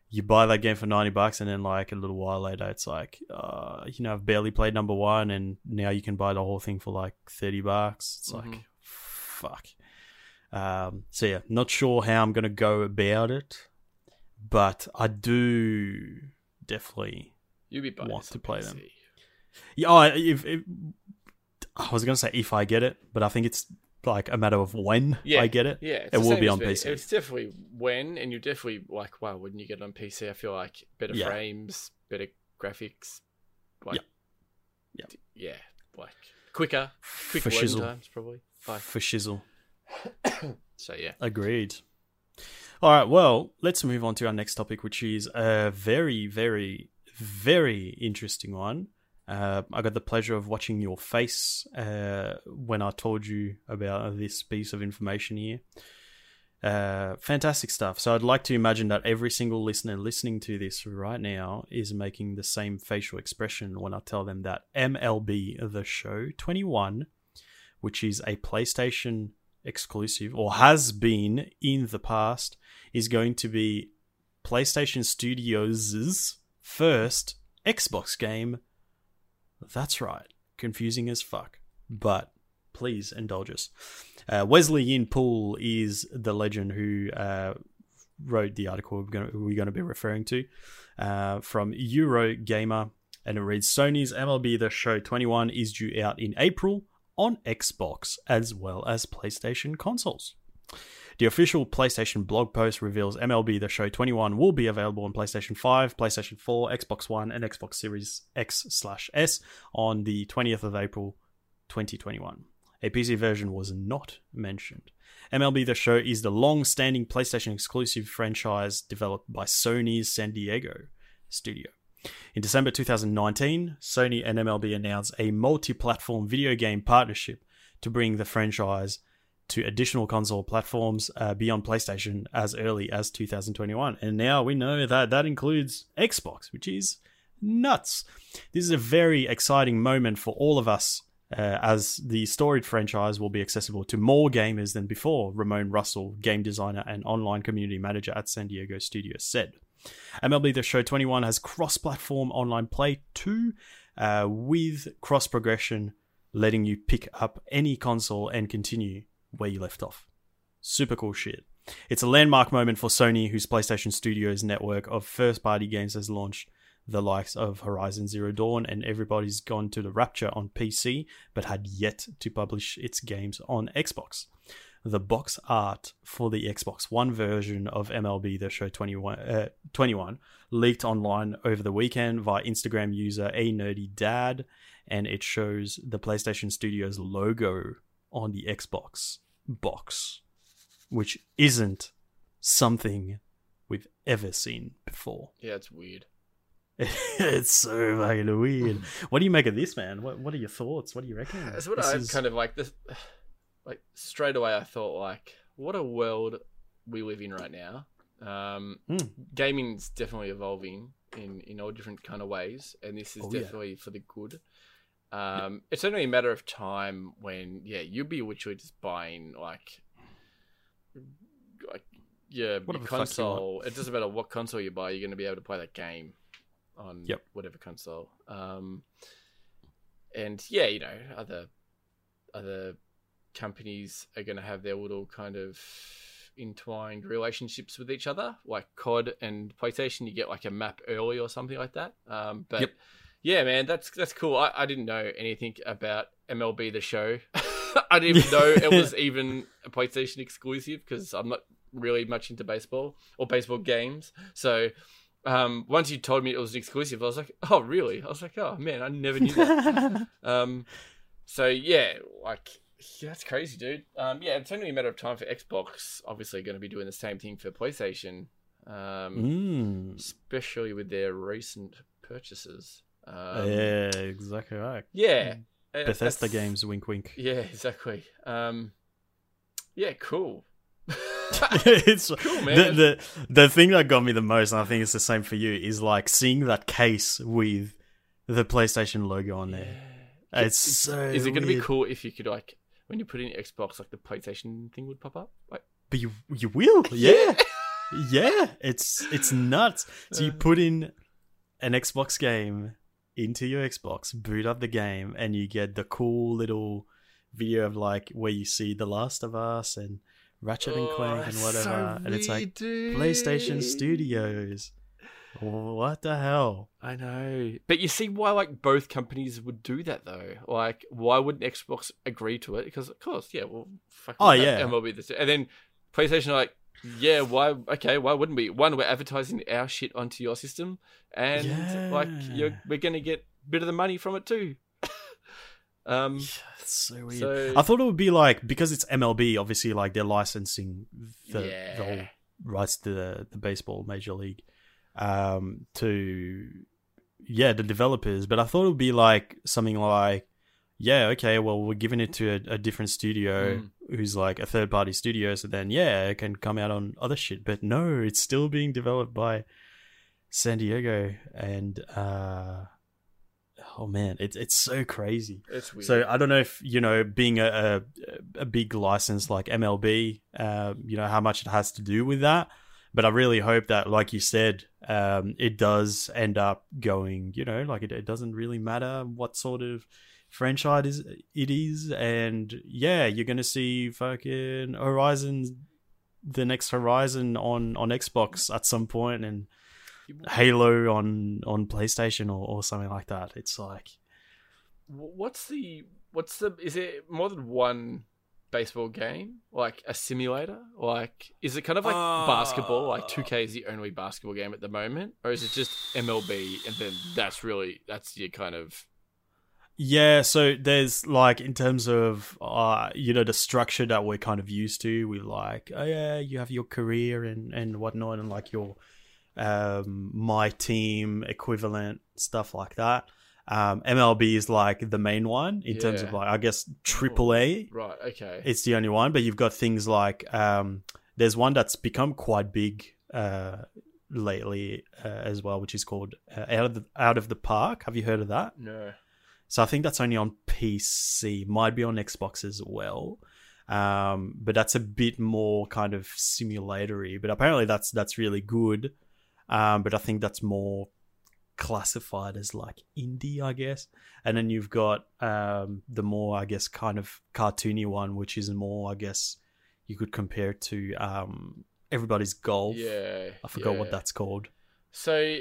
you buy that game for 90 bucks and then like a little while later it's like uh, you know I've barely played number 1 and now you can buy the whole thing for like 30 bucks. It's Mhm. like fuck. Um, so yeah, not sure how I'm going to go about it, but I do definitely You'll be buying Want to play PC. them. Yeah, I- if, if I was going to say if I get it, but I think it's like a matter of when Yeah. I get it. Yeah, It will be on. PC. It's definitely when, and you're definitely like, wow, wouldn't you get it on PC? I feel like better Yeah. frames, better graphics, like, Yeah. Yeah. d- yeah, like quicker, quicker For loading shizzle. times probably. Like, For shizzle. so yeah, Agreed. All right, well, let's move on to our next topic, which is a very, very, very interesting one. Uh, I got the pleasure of watching your face uh, when I told you about this piece of information here. Uh, fantastic stuff. So I'd like to imagine that every single listener listening to this right now is making the same facial expression when I tell them that MLB The Show 21, which is a PlayStation exclusive or has been in the past, is going to be PlayStation Studios' first Xbox game. That's right. Confusing as fuck. But please indulge us. Uh, Wesley Yin Poole is the legend who uh, wrote the article we're going to, be referring to uh, from Eurogamer. And it reads Sony's MLB The Show 21 is due out in April on Xbox as well as PlayStation consoles. The official PlayStation blog post reveals MLB The Show 21 will be available on PlayStation 5, PlayStation 4, Xbox One, and Xbox Series X slash S on the 20th of April 2021. A PC version was not mentioned. MLB The Show is the long standing PlayStation exclusive franchise developed by Sony's San Diego studio. In December 2019, Sony and MLB announced a multi platform video game partnership to bring the franchise to additional console platforms uh, beyond PlayStation as early as 2021. And now we know that that includes Xbox, which is nuts. This is a very exciting moment for all of us uh, as the storied franchise will be accessible to more gamers than before, Ramone Russell, game designer and online community manager at San Diego Studios, said. MLB The Show 21 has cross platform online play too, uh, with cross progression letting you pick up any console and continue where you left off. Super cool shit. It's a landmark moment for Sony, whose PlayStation Studios network of first party games has launched the likes of Horizon Zero Dawn, and everybody's gone to the rapture on PC, but had yet to publish its games on Xbox. The box art for the Xbox One version of MLB The Show 21, uh, 21 leaked online over the weekend via Instagram user A Nerdy Dad, and it shows the PlayStation Studios logo on the Xbox box, which isn't something we've ever seen before. yeah, it's weird. it's so fucking weird. What do you make of this, man? What What are your thoughts? What do you reckon? That's what This I is- kind of like. This, like straight away, I thought like, what a world we live in right now. Um, Mm. Gaming's definitely evolving in in all different kind of ways, and this is Oh, yeah. definitely for the good. Um, It's only a matter of time when yeah, you'll be literally just buying like, like yeah, your console. It doesn't matter what console you buy, you're going to be able to play that game on Yep. whatever console. Um, and yeah, you know, other other companies are going to have their little kind of entwined relationships with each other, like COD and PlayStation. You get like a map early or something like that. Um, but Yep. Yeah, man, that's that's cool. I, I didn't know anything about MLB the show. I didn't even know it was even a PlayStation exclusive because I'm not really much into baseball or baseball games. So um, once you told me it was an exclusive, I was like, oh really? I was like, oh man, I never knew that. Um, so yeah, like yeah, that's crazy, dude. Um, yeah, it's only a matter of time for Xbox. Obviously, going to be doing the same thing for PlayStation. um, Mm. especially with their recent purchases. Um, yeah, exactly right. yeah, uh, Bethesda that's- games, wink, wink. Yeah, exactly. Um, yeah, cool. it's Cool, The, man. the the thing that got me the most, and I think it's the same for you, is like seeing that case with the PlayStation logo on there. It's Is- so. Is it going to be cool if you could like when you put in Xbox, like the PlayStation thing would pop up? Like, But you you will, yeah, yeah. It's it's nuts. So you Uh. put in an Xbox game into your Xbox, boot up the game, and you get the cool little video of like where you see The Last of Us and Ratchet and Oh, Clank and whatever, so and it's like dude. PlayStation Studios. What the hell? I know, but you see why like both companies would do that though. Like, why wouldn't Xbox agree to it? Because of course, yeah, well, fucking Oh, yeah. MLB this, and then PlayStation are like, yeah, why? Okay, why wouldn't we? One, we're advertising our shit onto your system, and like, Yeah. you're, we're gonna get a bit of the money from it too. um, Yeah, so weird. so I thought it would be like because it's MLB, obviously, like they're licensing the, the whole rights to the, the baseball major league um, to yeah the developers. But I thought it would be like something like yeah okay well we're giving it to a, a different studio Mm. who's like a third party studio, so then yeah it can come out on other shit. But no, it's still being developed by San Diego and. uh Oh man, it's it's so crazy. it's weird. So I don't know if you know, being a a, a big license like MLB, uh, you know how much it has to do with that. But I really hope that, like you said, um, it does end up going. You know, like it, it doesn't really matter what sort of franchise it is, and yeah, you're gonna see fucking Horizon, the next Horizon on on Xbox at some point, and Halo on on PlayStation or, or something like that. It's like what's the what's the is it more than one baseball game? Like a simulator? Like is it kind of like ah. basketball? Like 2k is the only basketball game at the moment? Or is it just mlb and then that's really that's your kind of Yeah, so there's like in terms of uh you know the structure that we're kind of used to with like oh yeah you have your career and and whatnot and like your um my team equivalent stuff like that. Um MLB is like the main one in terms of like I guess triple A. right okay It's the only one, but you've got things like um there's one that's become quite big uh lately uh, as well which is called uh, out of the out of the park. Have you heard of that? no So I think that's only on PC, might be on Xbox as well. Um, but that's a bit more kind of simulatory. But apparently that's that's really good. Um, but I think that's more classified as like indie, I guess. And then you've got um, the more, I guess, kind of cartoony one, which is more, I guess, you could compare to um, Everybody's Golf. yeah I forgot yeah. what that's called. so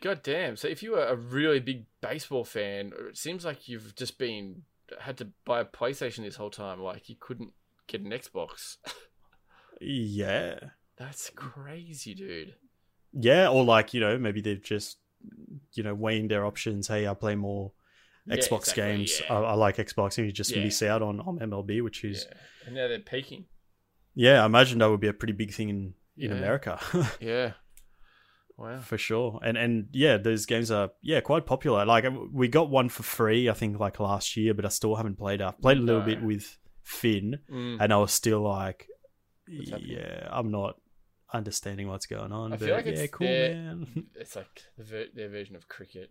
goddamn so if you were a really big baseball fan it seems like you've just been had to buy a playstation this whole time like you couldn't get an xbox Yeah. that's crazy dude Yeah, or like you know maybe they've just you know weighing their options. Hey, I play more Yeah, Xbox exactly, games. yeah. I, I like Xbox, and you just Yeah. miss out on on MLB, which is Yeah. And now they're peaking. yeah. I imagine that would be a pretty big thing in in Yeah. America Yeah. Wow. for sure. And and yeah, those games are yeah quite popular. Like we got one for free, I think like last year, but I still haven't played it. I've played a little No. bit with Finn, Mm. and I was still like, yeah, I'm not understanding what's going on. I but feel like yeah, it's cool, their- man. It's like the ver- their version of cricket.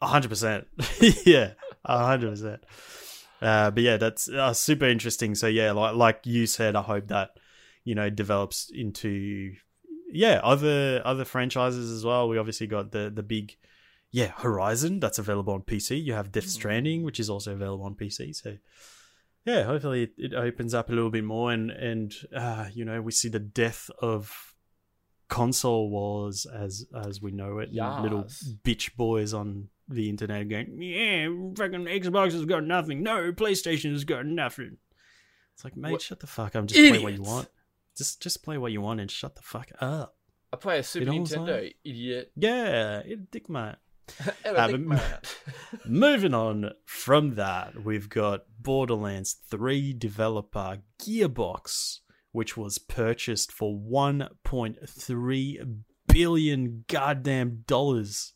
Hundred percent. Yeah, hundred percent. Uh, but yeah, that's uh, super interesting. So yeah, like like you said, I hope that you know develops into yeah other other franchises as well. We obviously got the the big yeah Horizon that's available on PC. You have Death Stranding, which is also available on PC. So yeah, hopefully it, it opens up a little bit more, and and uh, you know we see the death of console wars as as we know it. and Little bitch boys on the internet going, yeah, fucking Xbox has got nothing. No, PlayStation has got nothing. It's like, mate, What- shut the fuck up. Just play what you want. Just just play what you want and shut the fuck up. I play a Super You know Nintendo, idiot. Yeah, dick mate. Uh, but- Moving on from that, we've got Borderlands 3 developer Gearbox which was purchased for 1.3 billion goddamn dollars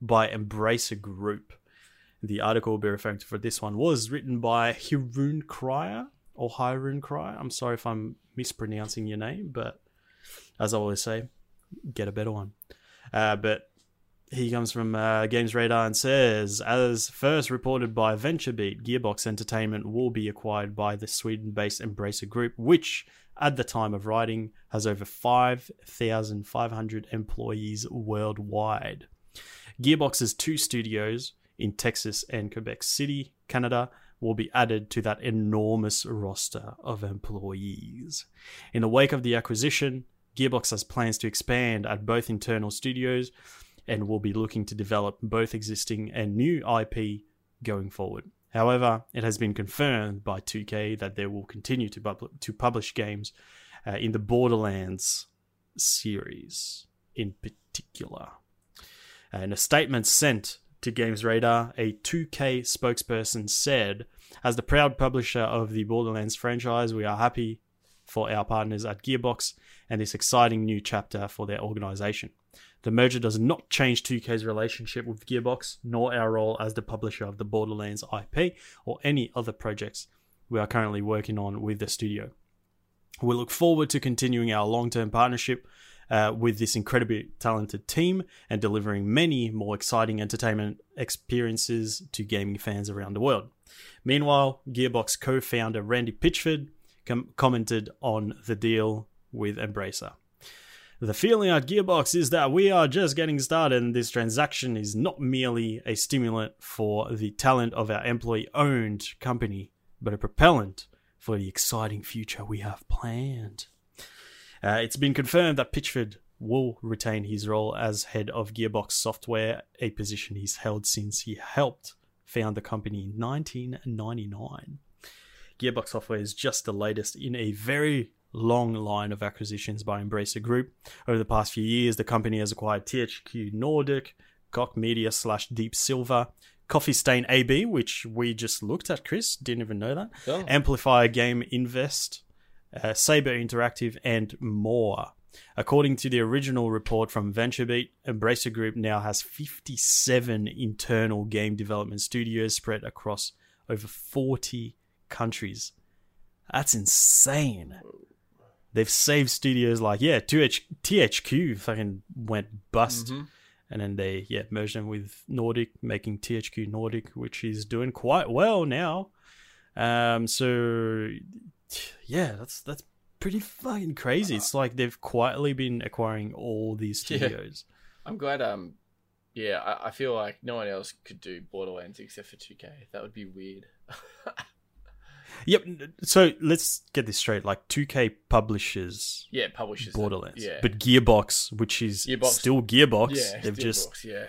by Embracer Group. The article we'll be referring to for this one was written by Hirun Cryer or Hirun Cryer. I'm sorry if I'm mispronouncing your name, but as I always say, get a better one. Uh, but he comes from uh, Games Radar and says, as first reported by VentureBeat, Gearbox Entertainment will be acquired by the Sweden-based Embracer Group, which, at the time of writing, has over 5,500 employees worldwide. Gearbox's two studios in Texas and Quebec City, Canada, will be added to that enormous roster of employees. In the wake of the acquisition, Gearbox has plans to expand at both internal studios and will be looking to develop both existing and new IP going forward. However, it has been confirmed by 2K that they will continue to, to publish games uh, in the Borderlands series in particular. Uh, in a statement sent to Games Radar, a 2K spokesperson said, As the proud publisher of the Borderlands franchise, we are happy for our partners at Gearbox and this exciting new chapter for their organization. The merger does not change 2K's relationship with Gearbox, nor our role as the publisher of the Borderlands IP or any other projects we are currently working on with the studio. We look forward to continuing our long term partnership uh, with this incredibly talented team and delivering many more exciting entertainment experiences to gaming fans around the world. Meanwhile, Gearbox co founder Randy Pitchford com- commented on the deal with Embracer. The feeling at Gearbox is that we are just getting started, and this transaction is not merely a stimulant for the talent of our employee owned company, but a propellant for the exciting future we have planned. Uh, it's been confirmed that Pitchford will retain his role as head of Gearbox Software, a position he's held since he helped found the company in 1999. Gearbox Software is just the latest in a very long line of acquisitions by Embracer Group. Over the past few years, the company has acquired THQ Nordic, Koch Media slash Deep Silver, Coffee Stain AB, which we just looked at, Chris. Didn't even know that. Oh. Amplifier Game Invest, uh, Saber Interactive, and more. According to the original report from VentureBeat, Embracer Group now has 57 internal game development studios spread across over 40 countries. That's insane. They've saved studios like yeah, 2H, THQ fucking went bust, Mhm. and then they yeah merged them with Nordic, making THQ Nordic, which is doing quite well now. Um, so yeah, that's that's pretty fucking crazy. It's like they've quietly been acquiring all these Yeah. studios. I'm glad. Um, yeah, I, I feel like no one else could do Borderlands except for 2K. That would be weird. Yep. So let's get this straight. Like 2K publishes yeah, publishers. Borderlands, Yeah, but Gearbox, which is Gearbox- still Gearbox, yeah, they've Steelbox, just yeah.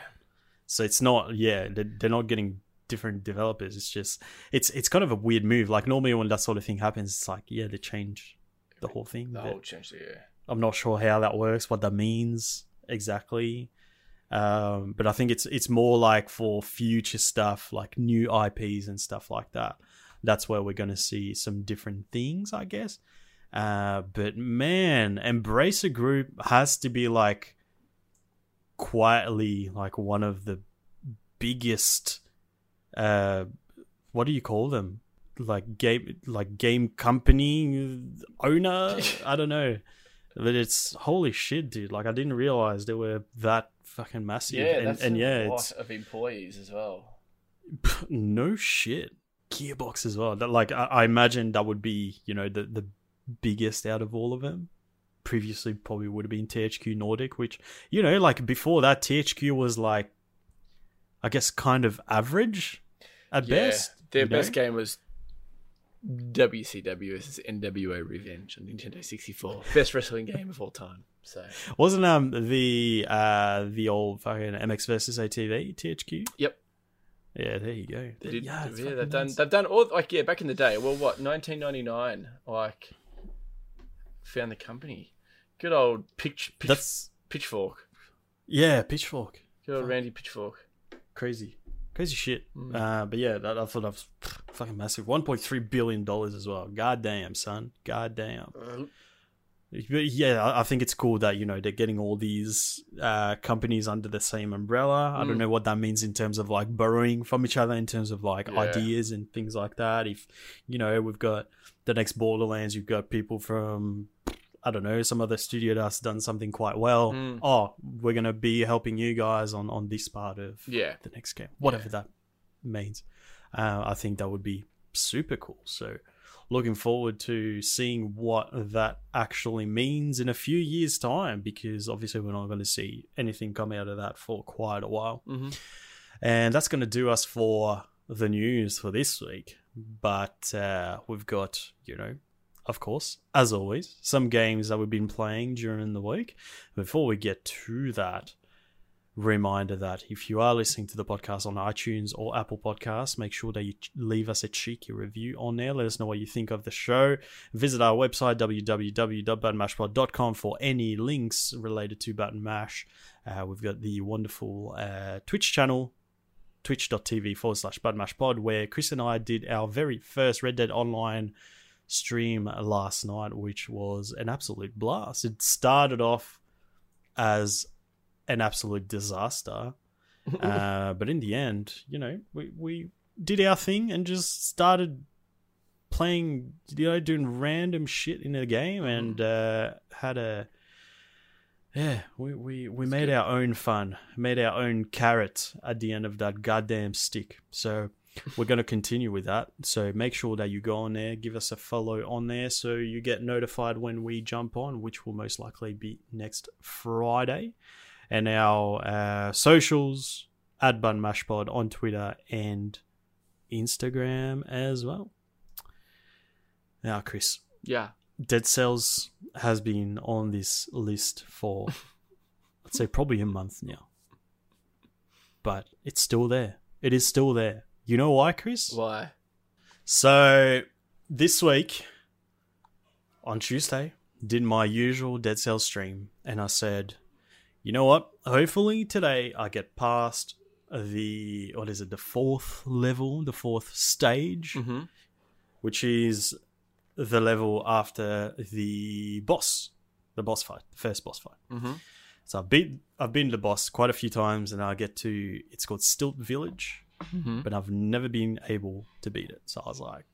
so it's not yeah they're, they're not getting different developers. It's just it's it's kind of a weird move. Like normally when that sort of thing happens, it's like yeah they change the whole thing. The whole change. Yeah. I'm not sure how that works, what that means exactly. Um, but I think it's it's more like for future stuff, like new IPs and stuff like that. That's where we're going to see some different things, I guess. Uh, but man, Embracer Group has to be like quietly like one of the biggest. Uh, what do you call them? Like game, like game company owner. I don't know. But it's holy shit, dude! Like I didn't realize they were that fucking massive. Yeah, and, that's and a yeah, lot it's of employees as well. no shit. Gearbox as well. That like I, I imagine that would be you know the the biggest out of all of them. Previously, probably would have been THQ Nordic, which you know like before that THQ was like, I guess kind of average at Yeah, best. their you know? best game was WCW versus NWO Revenge on Nintendo 64. Best wrestling game of all time. So Wasn't um the uh the old fucking MX versus ATV THQ? Yep. Yeah, there you go. they did, yeah, yeah, they've done nuts. they've done all like yeah back in the day. Well, what 1999 like found the company. Good old pitch, pitch That's pitchfork. yeah, Pitchfork. Good old Fuck. Randy Pitchfork. Crazy, crazy shit. Mm. Uh, but yeah, that, I thought that was fucking massive. 1.3 billion dollars as well. God damn, son. God damn. But yeah, I- I think it's cool that you know they're getting all these uh, companies under the same umbrella. I don't Mm. know what that means in terms of like borrowing from each other, in terms of like Yeah. ideas and things like that. If you know, we've got the next Borderlands, you've got people from I don't know some other studio that's done something quite well. Mm. Oh, we're gonna be helping you guys on on this part of yeah. the next game, whatever that means. Uh, I think that would be super cool. So, looking forward to seeing what that actually means in a few years' time, because obviously we're not going to see anything come out of that for quite a while. hmm And that's going to do us for the news for this week. But uh, we've got, you know, of course, as always, some games that we've been playing during the week. Before we get to that, reminder that if you are listening to the podcast on iTunes or Apple Podcasts, make sure that you leave us a cheeky review on there. Let us know what you think of the show. Visit our website, www.buttonmashpod.com, for any links related to Button Mash. Uh, we've got the wonderful uh, Twitch channel, twitch.tv forward slash Pod, where Chris and I did our very first Red Dead Online stream last night, which was an absolute blast. It started off as an absolute disaster, uh, but in the end, you know, we, we did our thing and just started playing, you know, doing random shit in the game and uh, had a. Yeah, we, we, we That's made good. our own fun, made our own carrot at the end of that goddamn stick. So we're going to continue with that. So make sure that you go on there, give us a follow on there so you get notified when we jump on, which will most likely be next Friday. And our uh, socials at Bun Mashpod on Twitter and Instagram as well. Now, Chris, Yeah. Dead Cells has been on this list for, I'd say, probably a month now. But it's still there. It is still there. You know why, Chris? Why? So, this week, on Tuesday, did my usual Dead Cell stream, and I said, you know what? Hopefully today I get past the, what is it, the fourth level, the fourth stage hmm which is the level after the boss, the boss fight, the first boss fight. hmm So I've beat, I've been to the boss quite a few times, and I get to it's called Stilt Village, hmm but I've never been able to beat it. So I was like,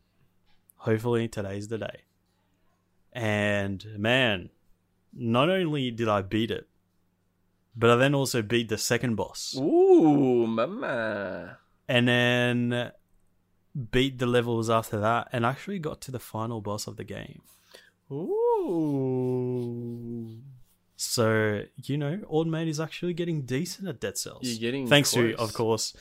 hopefully today's the day. And man, not only did I beat it, but I then also beat the second boss, Ooh, mama. and then beat the levels after that, and actually got to the final boss of the game. Ooh. So you know, Old Mate is actually getting decent at Dead Cells. You're getting thanks to, close. of course,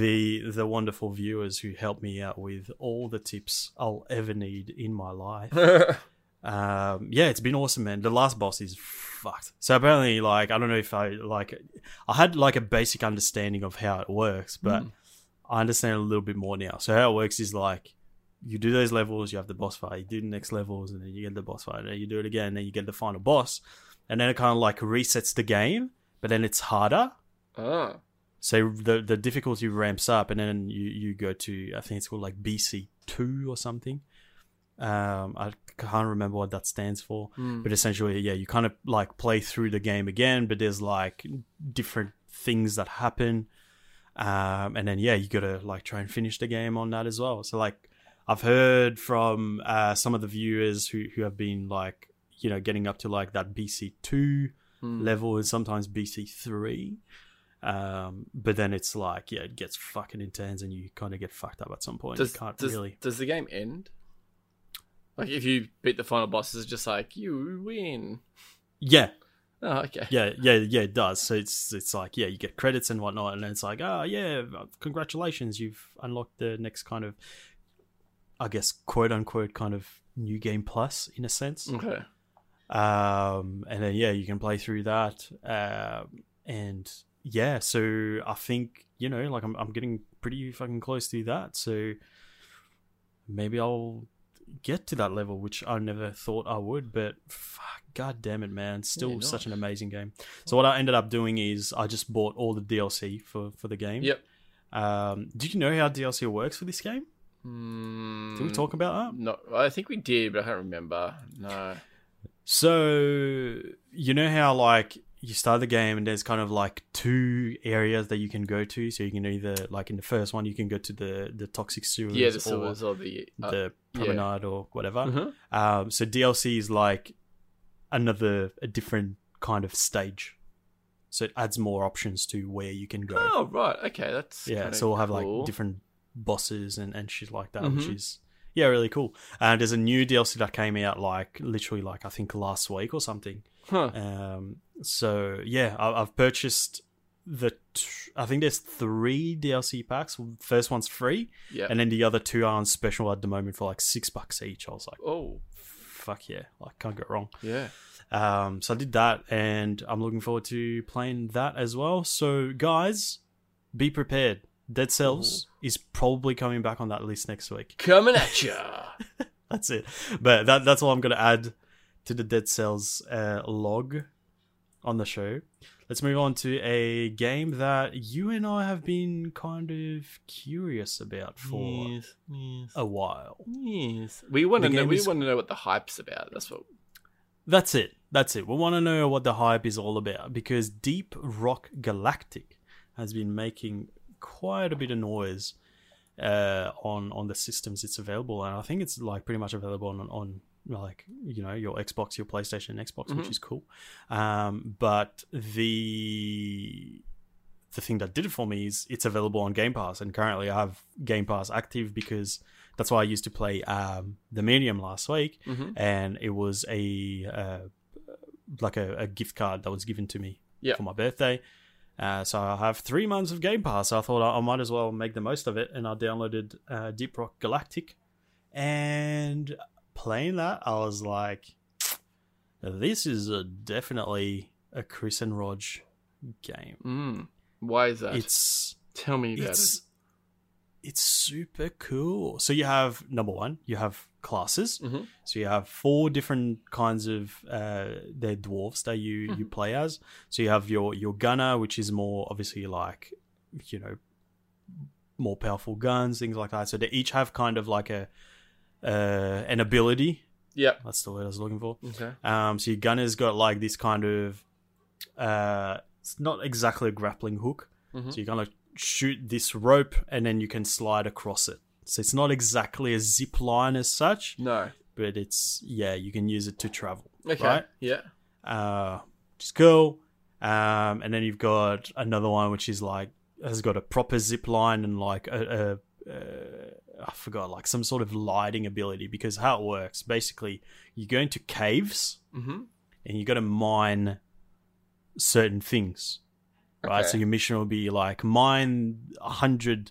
the the wonderful viewers who helped me out with all the tips I'll ever need in my life. um, yeah, it's been awesome, man. The last boss is fucked. So apparently, like, I don't know if I like, I had like a basic understanding of how it works, but Mm. I understand a little bit more now. So how it works is like. You do those levels, you have the boss fight. You do the next levels, and then you get the boss fight. And then you do it again, and then you get the final boss, and then it kind of like resets the game, but then it's harder. oh. So the the difficulty ramps up, and then you you go to I think it's called like BC two or something. Um, I can't remember what that stands for, Mm. but essentially, yeah, you kind of like play through the game again, but there's like different things that happen, um, and then yeah, you gotta like try and finish the game on that as well. So like, I've heard from uh, some of the viewers who who have been like you know getting up to like that BC two Mm. level and sometimes BC three. Um, but then it's like, yeah, it gets fucking intense and you kind of get fucked up at some point. Does, you can't does, really. does the game end? Like, if you beat the final boss, is it just like, you win? Yeah, Oh, okay. yeah, yeah, yeah, it does. So it's it's like, yeah, you get credits and whatnot, and then it's like, oh, yeah, congratulations, you've unlocked the next kind of, I guess, quote unquote, kind of new game plus in a sense. Okay. um and then yeah you can play through that um and yeah so i think you know like I'm, I'm getting pretty fucking close to that so maybe i'll get to that level which i never thought i would but fuck, god damn it man still Yeah, such an amazing game so what i ended up doing is i just bought all the dlc for for the game Yep. um did you know how dlc works for this game Mm, Did we talk about that? No, I think we did, but I can't remember. No. So you know how like you start the game and there's kind of like two areas that you can go to. So you can either like in the first one you can go to the the toxic sewers, Yeah, the sewers or the. Uh, the yeah. promenade or whatever. mhm. Um, so DLC is like another a different kind of stage. So it adds more options to where you can go. Oh right, okay, that's yeah, so we'll have cool. like different bosses and, and shit like that, which Mhm. is yeah, really cool. And there's a new DLC that came out like literally like I think last week or something. Huh. Um, so yeah, I, I've purchased the. T- I think there's three DLC packs. First one's free, Yeah. and then the other two are on special at the moment for like six bucks each. I was like, oh, fuck yeah, like can't go wrong. yeah. Um, so I did that, and I'm looking forward to playing that as well. So guys, be prepared. Dead Cells is probably coming back on that list next week. Coming at ya. That's it. But that that's all I'm gonna add to the Dead Cells uh, log on the show. Let's move on to a game that you and I have been kind of curious about for yes, yes, a while. yes. We want to know. We is- want to know what the hype's about. That's what. That's it. That's it. We want to know what the hype is all about because Deep Rock Galactic has been making quite a bit of noise uh, on on the systems it's available, and I think it's like pretty much available on on like you know your Xbox, your PlayStation, Xbox, which Mhm. is cool. Um, but the the thing that did it for me is it's available on Game Pass, and currently I have Game Pass active because that's why I used to play um, the Medium last week Mm-hmm. and it was a uh, like a, a gift card that was given to me Yeah. for my birthday. Uh, so I have three months of Game Pass. So I thought I, I might as well make the most of it, and I downloaded uh, Deep Rock Galactic. And playing that, I was like, "This is a, definitely a Chris and Rog game. Mm. Why is that? It's Tell me about it's it's super cool. So you have number one, you have classes. Mm-hmm. So you have four different kinds of uh, they're dwarves that you Mm-hmm. you play as. So you have your your gunner, which is more obviously like you know more powerful guns, things like that. So they each have kind of like a uh, an ability. Yeah, That's the word I was looking for. Okay. Um, so your gunner's got like this kind of uh, it's not exactly a grappling hook. Mhm. So you kind of shoot this rope and then you can slide across it. So it's not exactly a zip line as such, No. but it's yeah, you can use it to travel. Okay. Right? Yeah. Uh, which is cool. Um, and then you've got another one which is like has got a proper zip line and like a, a, uh, I forgot like some sort of lighting ability because how it works basically you go into caves Mm-hmm. and you got to mine certain things, right? Okay. So your mission will be like mine a hundred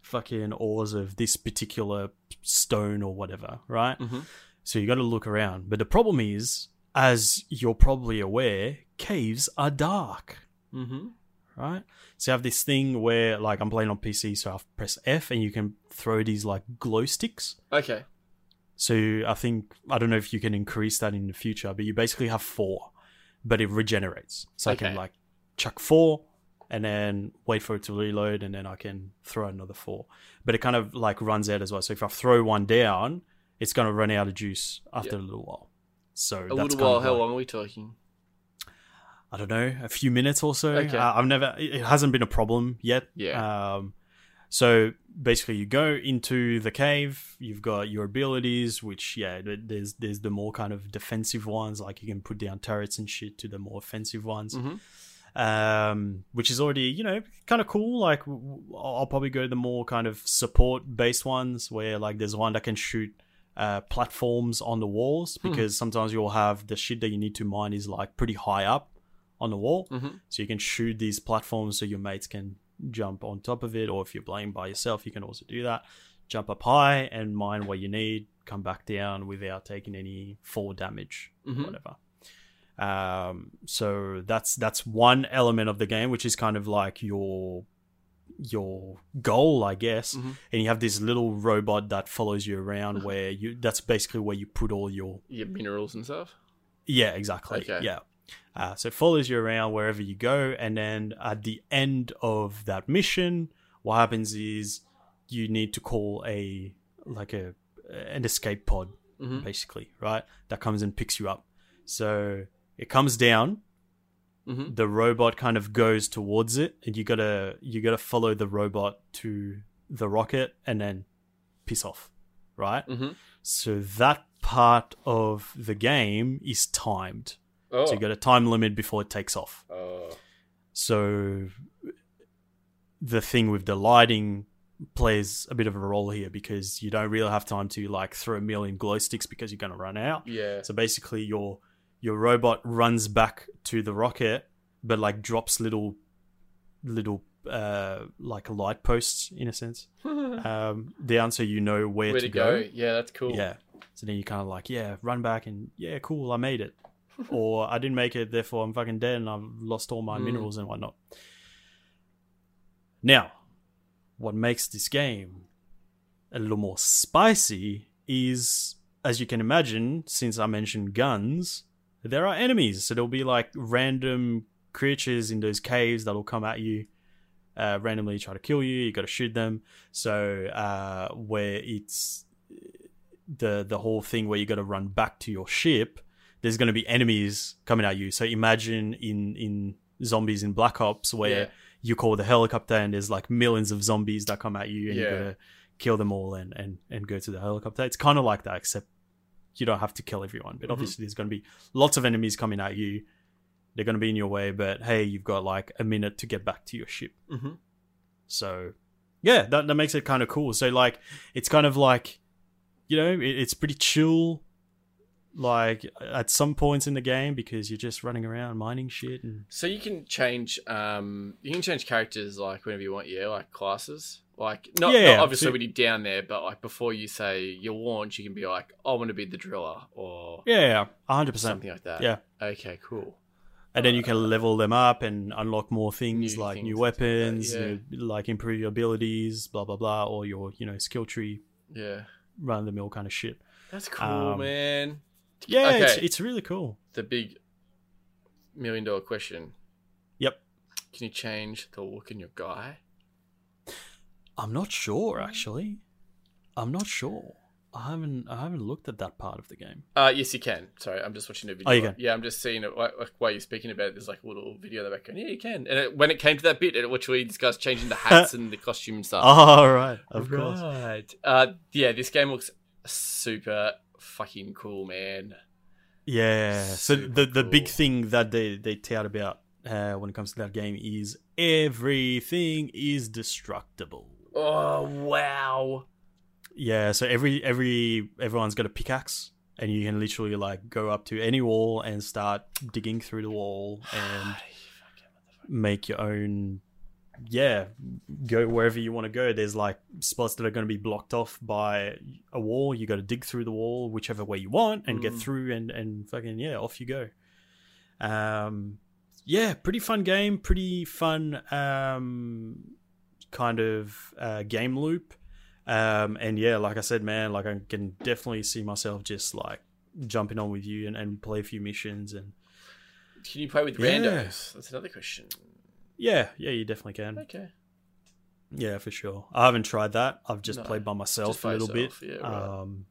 fucking ores of this particular stone or whatever, right? Mhm. So you got to look around. But the problem is, as you're probably aware, caves are dark, Mm-hmm. right? So you have this thing where, like, I'm playing on PC, so I press F and you can throw these like glow sticks. Okay. So I think I don't know if you can increase that in the future, but you basically have four, but it regenerates. So I can like chuck four and then wait for it to reload, and then I can throw another four. But it kind of like runs out as well. So if I throw one down, it's gonna run out of juice after Yeah. a little while. So A that's little while. How like- long are we talking? I don't know, a few minutes or so. Okay. Uh, I've never, it hasn't been a problem yet. Yeah. Um, so basically, you go into the cave. You've got your abilities, which yeah, there's there's the more kind of defensive ones, like you can put down turrets and shit, to the more offensive ones, Mhm. Um, which is already you know kind of cool. Like I'll probably go to the more kind of support based ones, where like there's one that can shoot. Uh, platforms on the walls Hmm. because sometimes you'll have the shit that you need to mine is like pretty high up on the wall Mhm. so you can shoot these platforms so your mates can jump on top of it, or if you're playing by yourself, you can also do that. Jump up high and mine what you need, come back down without taking any fall damage, Mhm. whatever. Um, so that's that's one element of the game, which is kind of like your your goal, I guess. Mhm. And you have this little robot that follows you around, where you that's basically where you put all your You get minerals and stuff. yeah, exactly. Okay. Yeah. Uh, so it follows you around wherever you go, and then at the end of that mission, what happens is you need to call a like a an escape pod Mhm. basically, right? That comes and picks you up. So it comes down. Mhm. The robot kind of goes towards it, and you gotta you gotta follow the robot to the rocket, and then piss off, right? Mhm. So that part of the game is timed. Oh. So you got a time limit before it takes off. oh. So the thing with the lighting plays a bit of a role here because you don't really have time to like throw a million glow sticks because you're going to run out. Yeah. So basically your your robot runs back to the rocket but like drops little little uh like light posts in a sense. Um down so you know where, Where to, to go? Yeah, that's cool. Yeah. So then you kind of like, yeah, run back and yeah, cool, I made it. or I didn't make it, therefore I'm fucking dead and I've lost all my Mm. minerals and whatnot. Now, what makes this game a little more spicy is, as you can imagine, since I mentioned guns, there are enemies. So there'll be like random creatures in those caves that'll come at you. Uh, randomly try to kill you. You got to shoot them. So uh, where it's the the whole thing where you got to run back to your ship, there's going to be enemies coming at you. So imagine in in zombies in Black Ops where Yeah. you call the helicopter and there's like millions of zombies that come at you and you Yeah. gotta kill them all and and and go to the helicopter. It's kind of like that, except you don't have to kill everyone. But Mhm. obviously, there's going to be lots of enemies coming at you. They're going to be in your way, but hey, you've got like a minute to get back to your ship. hmm So, yeah, that, that makes it kind of cool. So, like, it's kind of like, you know, it, it's pretty chill, like, at some points in the game because you're just running around mining shit. And So you can change, um, you can change characters like whenever you want. Yeah, like classes. Like not, Yeah, not obviously so- when you're down there, but like before you say your launch, you can be like, I want to be the driller or yeah, yeah, 100%. something like that. Yeah. Okay. Cool. And then you can level them up and unlock more things New like things new and stuff like that, weapons, yeah. you know, like improve your abilities, blah, blah, blah, or your, you know, skill tree, Yeah. run the mill kind of shit. That's cool, Um, man. Yeah, it's, it's really cool. The big million dollar question. Yep. Can you change the look in your guy? I'm not sure, actually. I'm not sure. I haven't I haven't looked at that part of the game. Uh, yes, you can. Sorry, I'm just watching a video. Oh, you can? Yeah, I'm just seeing it. Like, like while you're speaking about it, there's like a little video in the background. Yeah, you can. And it, when it came to that bit, it literally this guy's changing the hats and the costume and stuff. Oh, right. Of course. Right. Uh, yeah, this game looks super fucking cool, man. Yeah. So Super the the big thing that they they tout about uh, when it comes to that game is everything is destructible. Oh wow! Yeah. So every every everyone's got a pickaxe, and you can literally like go up to any wall and start digging through the wall and make your own yeah go wherever you want to go there's like spots that are going to be blocked off by a wall you got to dig through the wall whichever way you want and get Mm. through and and fucking yeah off you go um yeah pretty fun game pretty fun um kind of uh game loop um and yeah like i said man like i can definitely see myself just like jumping on with you and, and play a few missions and Can you play with Yeah. randos? That's another question. yeah yeah you definitely can Okay. Yeah, for sure. I haven't tried that. I've just No, played by myself by a little yourself, bit. yeah, right. Um,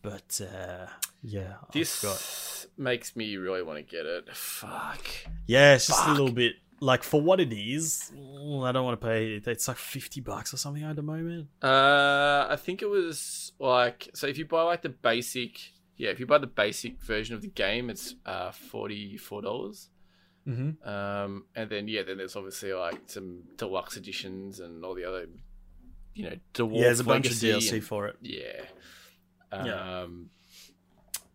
but uh, yeah, This got- makes me really want to get it. Fuck. yeah, it's just a little bit like for what it is. mm, I don't want to pay. It's like fifty bucks or something at the moment. Uh, I think it was like so. If you buy like the basic, yeah, if you buy the basic version of the game, it's uh forty four dollars. Mm-hmm. Um, and then yeah, then there's obviously like some deluxe editions and all the other, you know, Dwarf Yeah, there's a bunch of DLC and- for it. Yeah. Yeah. Um,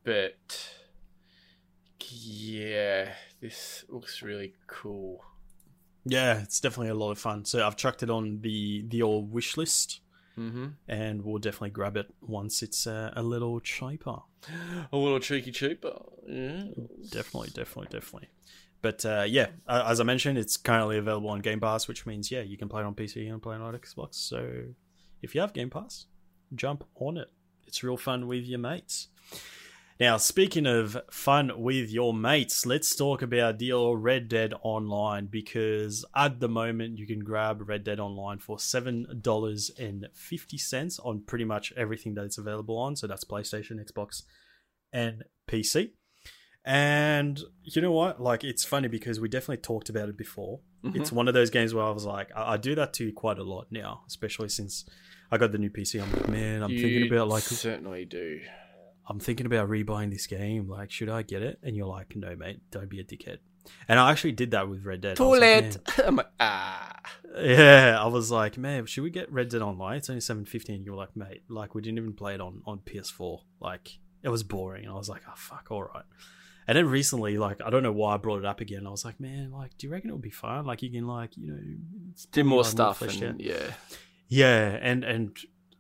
but yeah, this looks really cool. Yeah, it's definitely a lot of fun. So I've chucked it on the the old wish list, Mm-hmm. and we'll definitely grab it once it's uh, a little cheaper. A little cheeky cheaper. Yeah. Definitely, definitely, definitely. But uh, yeah, as I mentioned, it's currently available on Game Pass, which means yeah, you can play it on PC and play it on Xbox. So if you have Game Pass, jump on it. It's real fun with your mates. Now, speaking of fun with your mates, let's talk about the old Red Dead Online because at the moment you can grab Red Dead Online for $7.50 on pretty much everything that it's available on. So that's PlayStation, Xbox, and PC. And you know what? Like, it's funny because we definitely talked about it before. Mm-hmm. It's one of those games where I was like, I, I do that to you quite a lot now, especially since I got the new PC. I'm like, man, I'm you thinking about like certainly do. I'm thinking about rebuying this game. Like, should I get it? And you're like, no, mate, don't be a dickhead. And I actually did that with Red Dead. Was like. I'm like, ah. Yeah, I was like, man, should we get Red Dead Online? It's only seven fifty, and you were like, mate, like we didn't even play it on on PS4. Like, it was boring. And I was like, oh fuck, all right. And then recently, like, I don't know why I brought it up again. I was like, man, like, do you reckon it would be fun? Like, you can like, you know, Do more like, stuff. And, yeah. Yeah, and and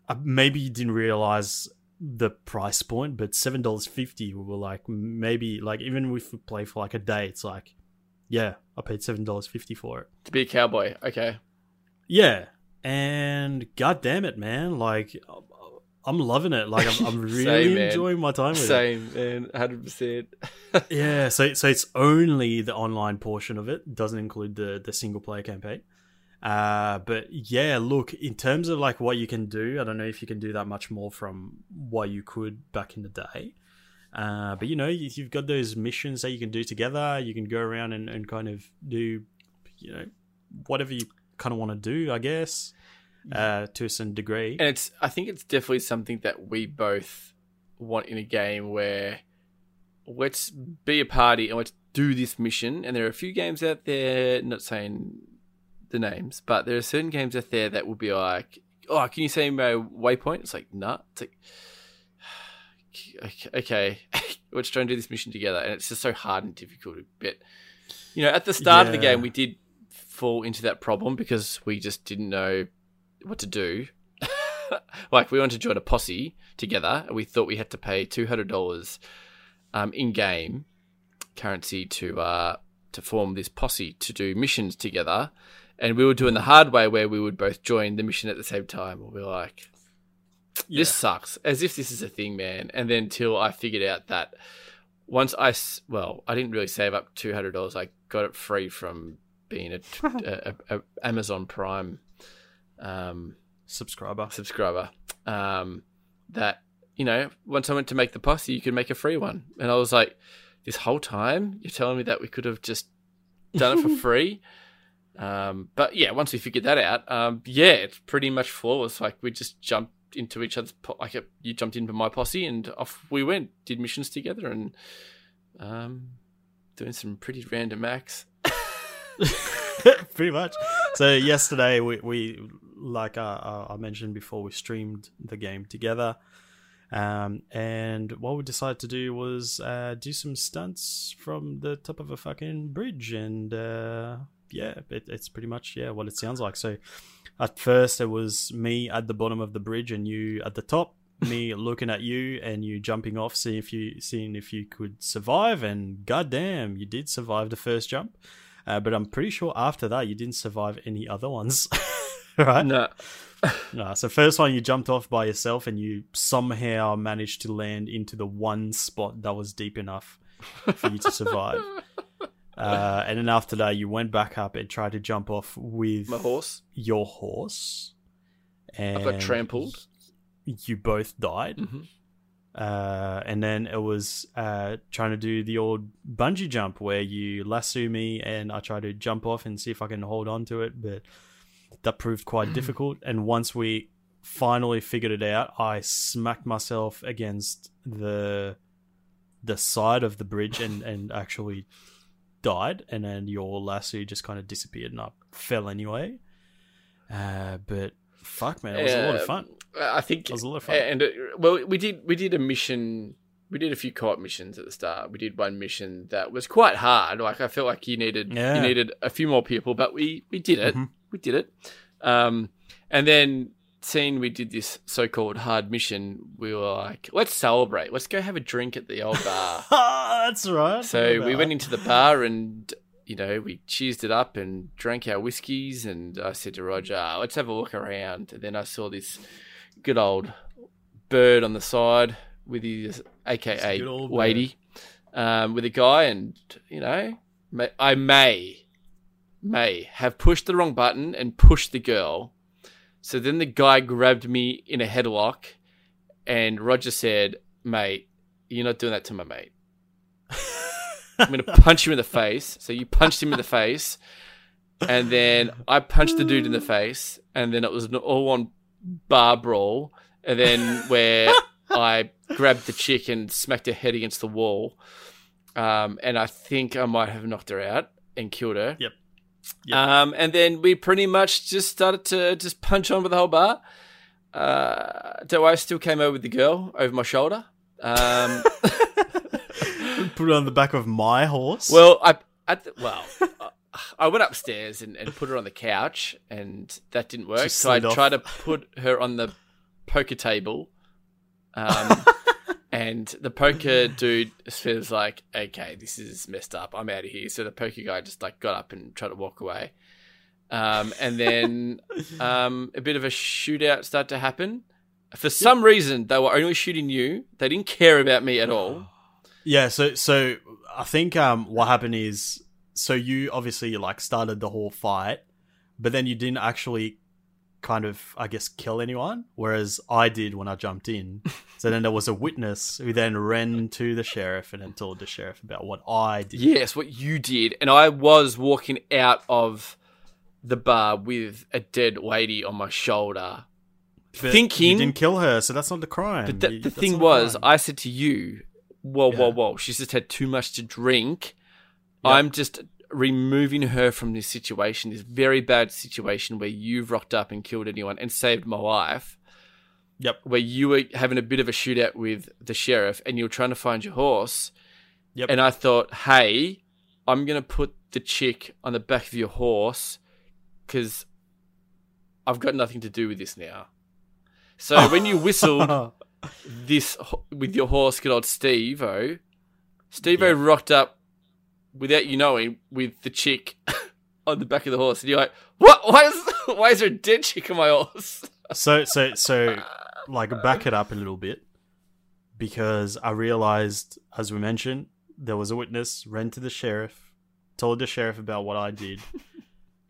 uh, maybe you didn't realize the price point, but seven dollars fifty. We were like, maybe like even if we play for like a day, it's like, yeah, I paid seven dollars fifty for it. To be a cowboy. Okay. Yeah, and god damn it, man! Like, I'm loving it. Like, I'm, I'm really Same, enjoying my time with it. Same, man. 100%. Yeah, so so it's only the online portion of it. Doesn't include the the single player campaign. Uh, but yeah, look, in terms of like what you can do, I don't know if you can do that much more from what you could back in the day. Uh, but you know, you- you've got those missions that you can do together. You can go around and, and kind of do, you know, whatever you kind of want to do, I guess, uh, to a certain degree. And it's I think it's definitely something that we both want in a game where let's be a party and let's do this mission. And there are a few games out there, not saying the names, but there are certain games out there that will be like, oh, can you say my waypoint? It's like, nah. It's like, okay, okay, let's try and do this mission together. And it's just so hard and difficult. But, you know, at the start of the game, we did fall into that problem because we just didn't know what to do. like we wanted to join a posse together, and we thought we had to pay two hundred dollars um, in game currency to uh, to form this posse to do missions together. And we were doing the hard way where we would both join the mission at the same time. We were like, Yeah. this sucks. As if this is a thing, man. And then till I figured out that once I, well, I didn't really save up two hundred dollars. I got it free from being a, a, a, a Amazon Prime um, Subscriber. subscriber. Um, that you know, once I went to make the posse, you could make a free one, and I was like, this whole time you're telling me that we could have just done it for free. Um, but yeah, once we figured that out, um, yeah, it's pretty much flawless. Like we just jumped into each other's po- like you jumped into my posse and off we went, did missions together, and um, doing some pretty random acts. pretty much. So yesterday we, we like uh, uh, I mentioned before, we streamed the game together, um, and what we decided to do was uh, do some stunts from the top of a fucking bridge, and uh, yeah, it, it's pretty much yeah what it sounds like. So at first it was me at the bottom of the bridge and you at the top. Me looking at you and you jumping off, seeing if you seeing if you could survive, and goddamn, you did survive the first jump. Uh, but I'm pretty sure after that you didn't survive any other ones, right? No, No. So first one you jumped off by yourself and you somehow managed to land into the one spot that was deep enough for you to survive. Uh, and then after that you went back up and tried to jump off with my horse. your horse. And I got trampled. You both died. hmm Uh, and then it was uh, trying to do the old bungee jump where you lasso me and I try to jump off and see if I can hold on to it, but that proved quite difficult. And once we finally figured it out, I smacked myself against the the side of the bridge and, and actually died. And then your lasso just kind of disappeared and I fell anyway. Uh, but fuck, man, it was a lot of fun. I think It was a lot of fun. And uh, well, we did we did a mission. We did a few co-op missions at the start. We did one mission that was quite hard. Like I felt like you needed Yeah. you needed a few more people, but we we did it. Mhm. We did it. Um, and then seeing we did this so-called hard mission, we were like, let's celebrate. Let's go have a drink at the old bar. That's right. So we went into the bar and you know we cheersed it up and drank our whiskies and I said to Roger, "Ah, "Let's have a look around." And then I saw this good old bird on the side with his AKA Wadey, um, with a guy, and you know, I may, may have pushed the wrong button and pushed the girl. So then the guy grabbed me in a headlock, and Roger said, "Mate, you're not doing that to my mate. I'm gonna punch you in the face." So you punched him in the face, and then I punched the dude in the face, and then it was an all-on bar brawl, and then where I grabbed the chick and smacked her head against the wall, um, and I think I might have knocked her out and killed her. Yep. Yep. Um, and then we pretty much just started to just punch on with the whole bar. Uh, I still came over with the girl over my shoulder. Um, Put it on the back of my horse. well, I the, well, I went upstairs and, and put her on the couch, and that didn't work. She So I off. tried to put her on the poker table. Um, and the poker dude was like, "Okay, this is messed up. I'm out of here." So the poker guy just like got up and tried to walk away. Um, and then um, a bit of a shootout started to happen. For some reason, they were only shooting you. They didn't care about me at all. Yeah, so so I think um what happened is so you obviously like started the whole fight, but then you didn't actually kind of I guess kill anyone, whereas I did when I jumped in. so then there was a witness who then ran to the sheriff and then told the sheriff about what I did. Yes, what you did. And I was walking out of the bar with a dead lady on my shoulder. But thinking- you didn't kill her, so that's not the crime. But the, You- the that's thing was, crime. I said to you, whoa, whoa, whoa, she's just had too much to drink. Yep. I'm just removing her from this situation, this very bad situation where you've rocked up and killed anyone and saved my life. Yep. Where you were having a bit of a shootout with the sheriff and you were trying to find your horse. Yep. And I thought, hey, I'm going to put the chick on the back of your horse because I've got nothing to do with this now. So when you whistled this with your horse, good old Steve O, Steve O Yeah. rocked up without you knowing with the chick on the back of the horse. And you're like, what? Why is, why is there a dead chick on my horse? so so so like back it up a little bit because I realized, as we mentioned, there was a witness, ran to the sheriff, told the sheriff about what I did.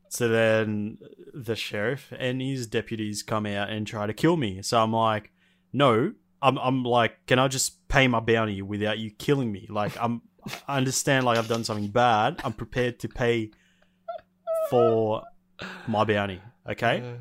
so then the sheriff and his deputies come out and try to kill me. So I'm like, no, I'm I'm like, can I just pay my bounty without you killing me? Like I'm I understand like I've done something bad. I'm prepared to pay for my bounty. Okay.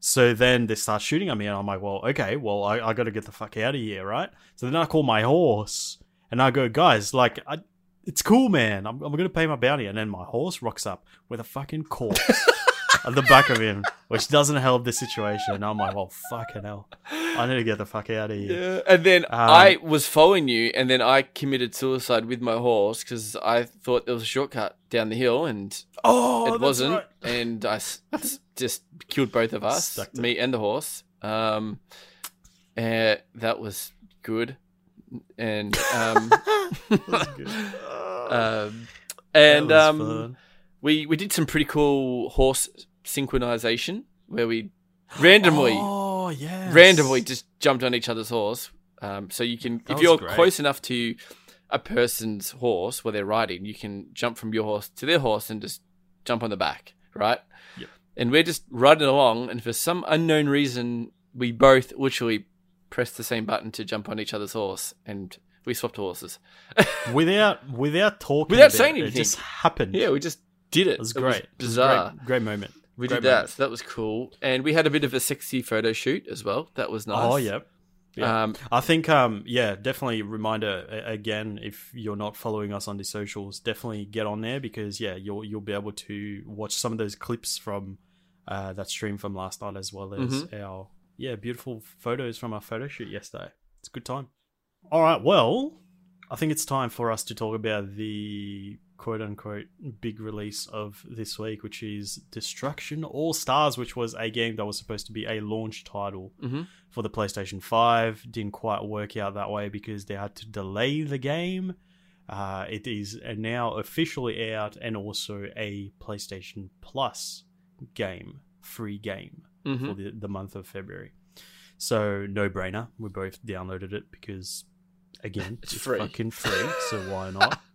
So then they start shooting at me, and I'm like, well, okay, well, I, I got to get the fuck out of here, right? So then I call my horse, and I go, guys, like, I, it's cool, man. I'm, I'm going to pay my bounty. And then my horse rocks up with a fucking corpse at the back of him, which doesn't help the situation. And I'm like, well, fucking hell. I need to get the fuck out of here. Yeah. And then Um, I was following you, and then I committed suicide with my horse because I thought there was a shortcut down the hill, and Oh, it wasn't. right. And I just killed both of us, me and the horse. Um, uh, that was good. And um, good. um, and um, fun. we we did some pretty cool horse synchronization where we randomly oh, yeah. randomly just jumped on each other's horse. Um, so you can, That if you're great. close enough to a person's horse where they're riding, you can jump from your horse to their horse and just jump on the back, right? Yep. And we're just riding along, and for some unknown reason, we both literally pressed the same button to jump on each other's horse, and we swapped horses. without without talking, Without about saying it, anything. it just happened. Yeah, we just did it. it was It great. It was bizarre. great, great moment. We Great did that. moment. So that was cool, and we had a bit of a sexy photo shoot as well. That was nice. Oh, yep. Yeah. Um, I think, um, yeah, definitely reminder again if you're not following us on the socials, definitely get on there because yeah, you'll you'll be able to watch some of those clips from uh, that stream from last night as well as Mm-hmm. our yeah beautiful photos from our photo shoot yesterday. It's a good time. All right, well, I think it's time for us to talk about the quote unquote big release of this week, which is Destruction All Stars, which was a game that was supposed to be a launch title mhm. for the PlayStation 5. Didn't quite work out that way because they had to delay the game. Uh, it is now officially out and also a PlayStation Plus game, free game Mhm. for the, the month of February. So no brainer. We both downloaded it because again, It's it's, free. fucking free. So why not?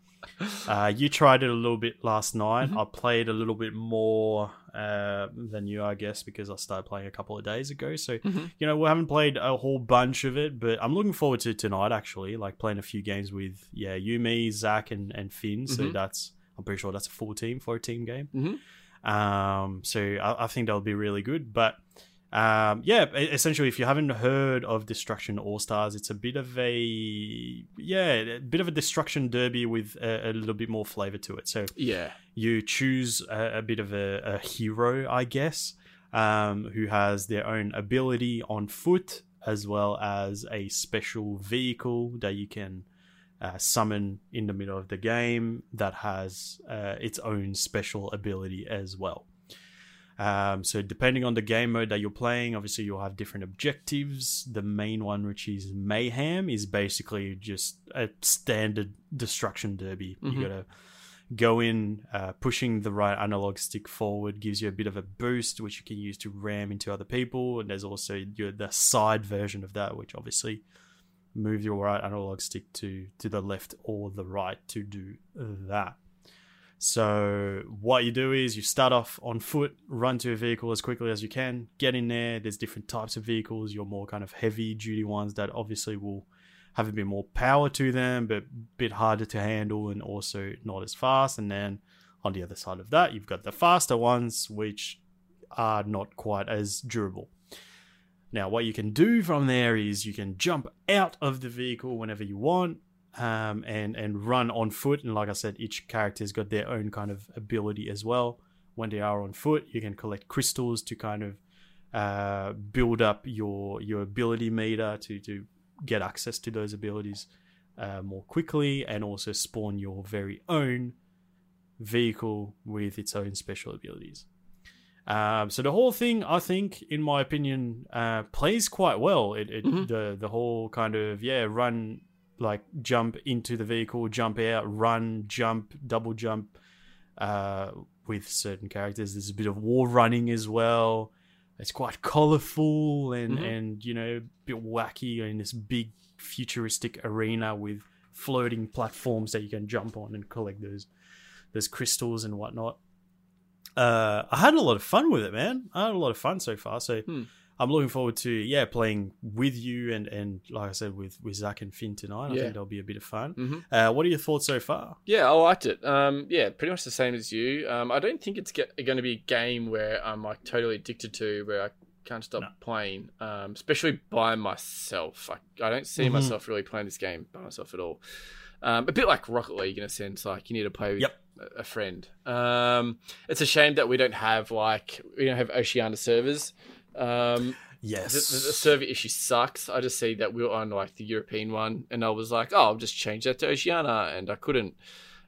Uh, you tried it a little bit last night. Mhm. I played a little bit more uh, than you, I guess, because I started playing a couple of days ago. So Mhm. you know, we haven't played a whole bunch of it, but I'm looking forward to tonight. Actually, like playing a few games with yeah, you, me, Zach, and and Finn. So Mhm. that's I'm pretty sure that's a full team for a team game. Mhm. Um, so I, I think that'll be really good. But um, yeah, essentially, if you haven't heard of Destruction All Stars, it's a bit of a yeah, a bit of a destruction derby with a, a little bit more flavor to it. So Yeah. you choose a, a bit of a, a hero, I guess, um, who has their own ability on foot as well as a special vehicle that you can uh, summon in the middle of the game that has uh, its own special ability as well. Um, so depending on the game mode that you're playing, obviously you'll have different objectives. The main one, which is mayhem, is basically just a standard destruction derby. Mhm. You gotta go in, uh, pushing the right analog stick forward gives you a bit of a boost, which you can use to ram into other people. And there's also your, the side version of that, which obviously move your right analog stick to to the left or the right to do that. So what you do is you start off on foot, run to a vehicle as quickly as you can, get in there. There's different types of vehicles. Your more kind of heavy duty ones that obviously will have a bit more power to them, but a bit harder to handle and also not as fast. And then on the other side of that, you've got the faster ones, which are not quite as durable. Now, what you can do from there is you can jump out of the vehicle whenever you want, um, and and run on foot. And like I said, each character's got their own kind of ability as well. When they are on foot, you can collect crystals to kind of uh, build up your your ability meter to to get access to those abilities uh, more quickly, and also spawn your very own vehicle with its own special abilities. Um, so the whole thing, I think, in my opinion, uh, plays quite well. It, it Mhm. the the whole kind of yeah, run like jump into the vehicle, jump out, run, jump, double jump. Uh, with certain characters, there's a bit of wall running as well. It's quite colorful and Mhm. and you know a bit wacky in this big futuristic arena with floating platforms that you can jump on and collect those those crystals and whatnot. Uh, I had a lot of fun with it, man. I had a lot of fun so far. So Hmm. I'm looking forward to yeah playing with you and and like I said with with Zach and Finn tonight. I think that'll be a bit of fun. hmm Uh, what are your thoughts so far? Yeah, I liked it. Um, yeah, pretty much the same as you. Um, I don't think it's get, going to be a game where I'm like totally addicted to, where I can't stop No. playing. Um, especially by myself. I, I don't see Mhm. myself really playing this game by myself at all. Um, a bit like Rocket League in a sense. Like you need to play with Yep. a, a friend. Um, it's a shame that we don't have like we don't have Oceania servers. Um, Yes. the, the, the server issue sucks. I just see that we were on like the European one, and I was like, oh, I'll just change that to Oceania, and I couldn't.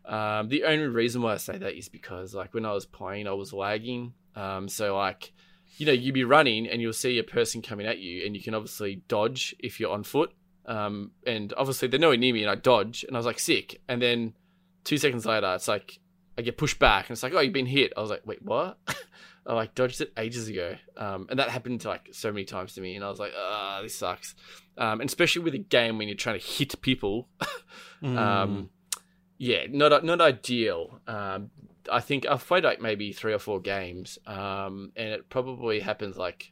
Um, the only reason why I say that is because like when I was playing, I was lagging. Um, so like, you know, you'd be running and you'll see a person coming at you, and you can obviously dodge if you're on foot. Um, and obviously they're nowhere near me, and I dodge, and I was like sick, and then two seconds later, it's like I get pushed back, and it's like, oh, you've been hit. I was like, wait, what? I like dodged it ages ago, um, and that happened like so many times to me, and I was like, ah, this sucks. Um, and especially with a game when you're trying to hit people, Mm. um, yeah, not not ideal. Um, I think I've played like maybe three or four games, um, and it probably happens like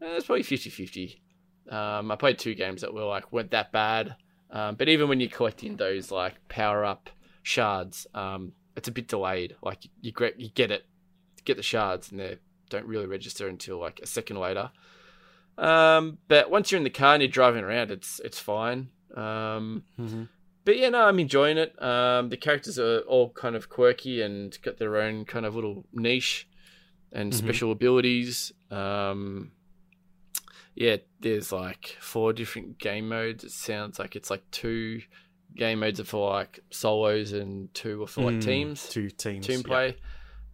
eh, it's probably 50-50. Um, I played two games that were like weren't that bad, um, but even when you're collecting those like power up shards, um, it's a bit delayed. Like you get you get it, get the shards, and they don't really register until like a second later. Um, but once you're in the car and you're driving around, it's it's fine. Um, Mhm. but yeah, no, I'm enjoying it. Um, the characters are all kind of quirky and got their own kind of little niche and Mhm. special abilities. Um, yeah, there's like four different game modes. It sounds like it's like two game modes are for like solos and two are for like Mm, teams, two teams, team play.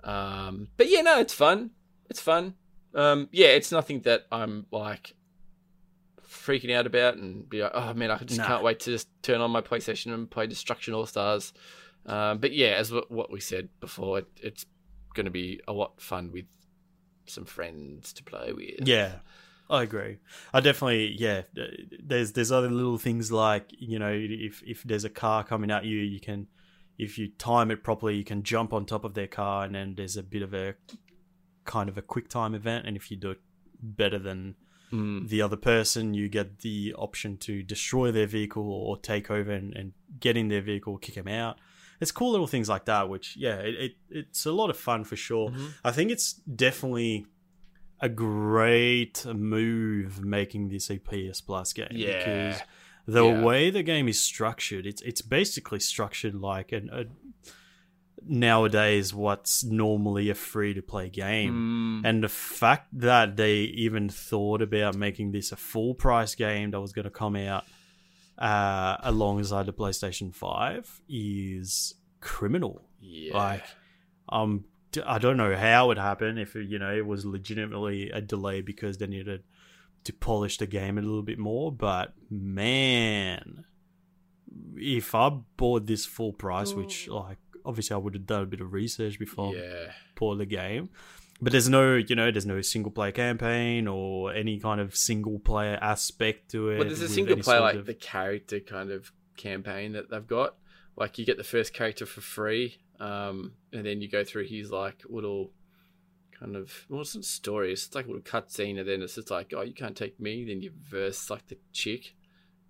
Um, but yeah, no, it's fun. It's fun. Um, yeah, it's nothing that I'm like freaking out about and be like, oh man, I just Nah. can't wait to just turn on my PlayStation and play Destruction All Stars. Um, but yeah, as what what we said before, it, it's going to be a lot fun with some friends to play with. Yeah, I agree. I definitely, yeah. There's there's other little things like you know if if there's a car coming at you, you can if you time it properly, you can jump on top of their car, and then there's a bit of a kind of a quick time event. And if you do it better than Mm. the other person, you get the option to destroy their vehicle or take over and, and get in their vehicle, kick them out. It's cool little things like that, which yeah, it, it it's a lot of fun for sure. Mhm. I think it's definitely a great move making this a PS Plus game Yeah. because the Yeah. way the game is structured, it's it's basically structured like an, a nowadays what's normally a free to play game. Mm. And the fact that they even thought about making this a full price game that was going to come out uh, alongside the PlayStation 5 is criminal. yeah. Like, um, I don't know how it happened. If you know it was legitimately a delay because they needed to polish the game a little bit more, but man, if I bought this full price, which like obviously I would have done a bit of research before yeah. for the game. But there's no, you know, there's no single player campaign or any kind of single player aspect to it. Well, there's a single player like of- the character kind of campaign that they've got. Like you get the first character for free, um, and then you go through his like little kind of well, it's not story. It's like a little cutscene, and then it's just like, oh, you can't take me. Then you verse like the chick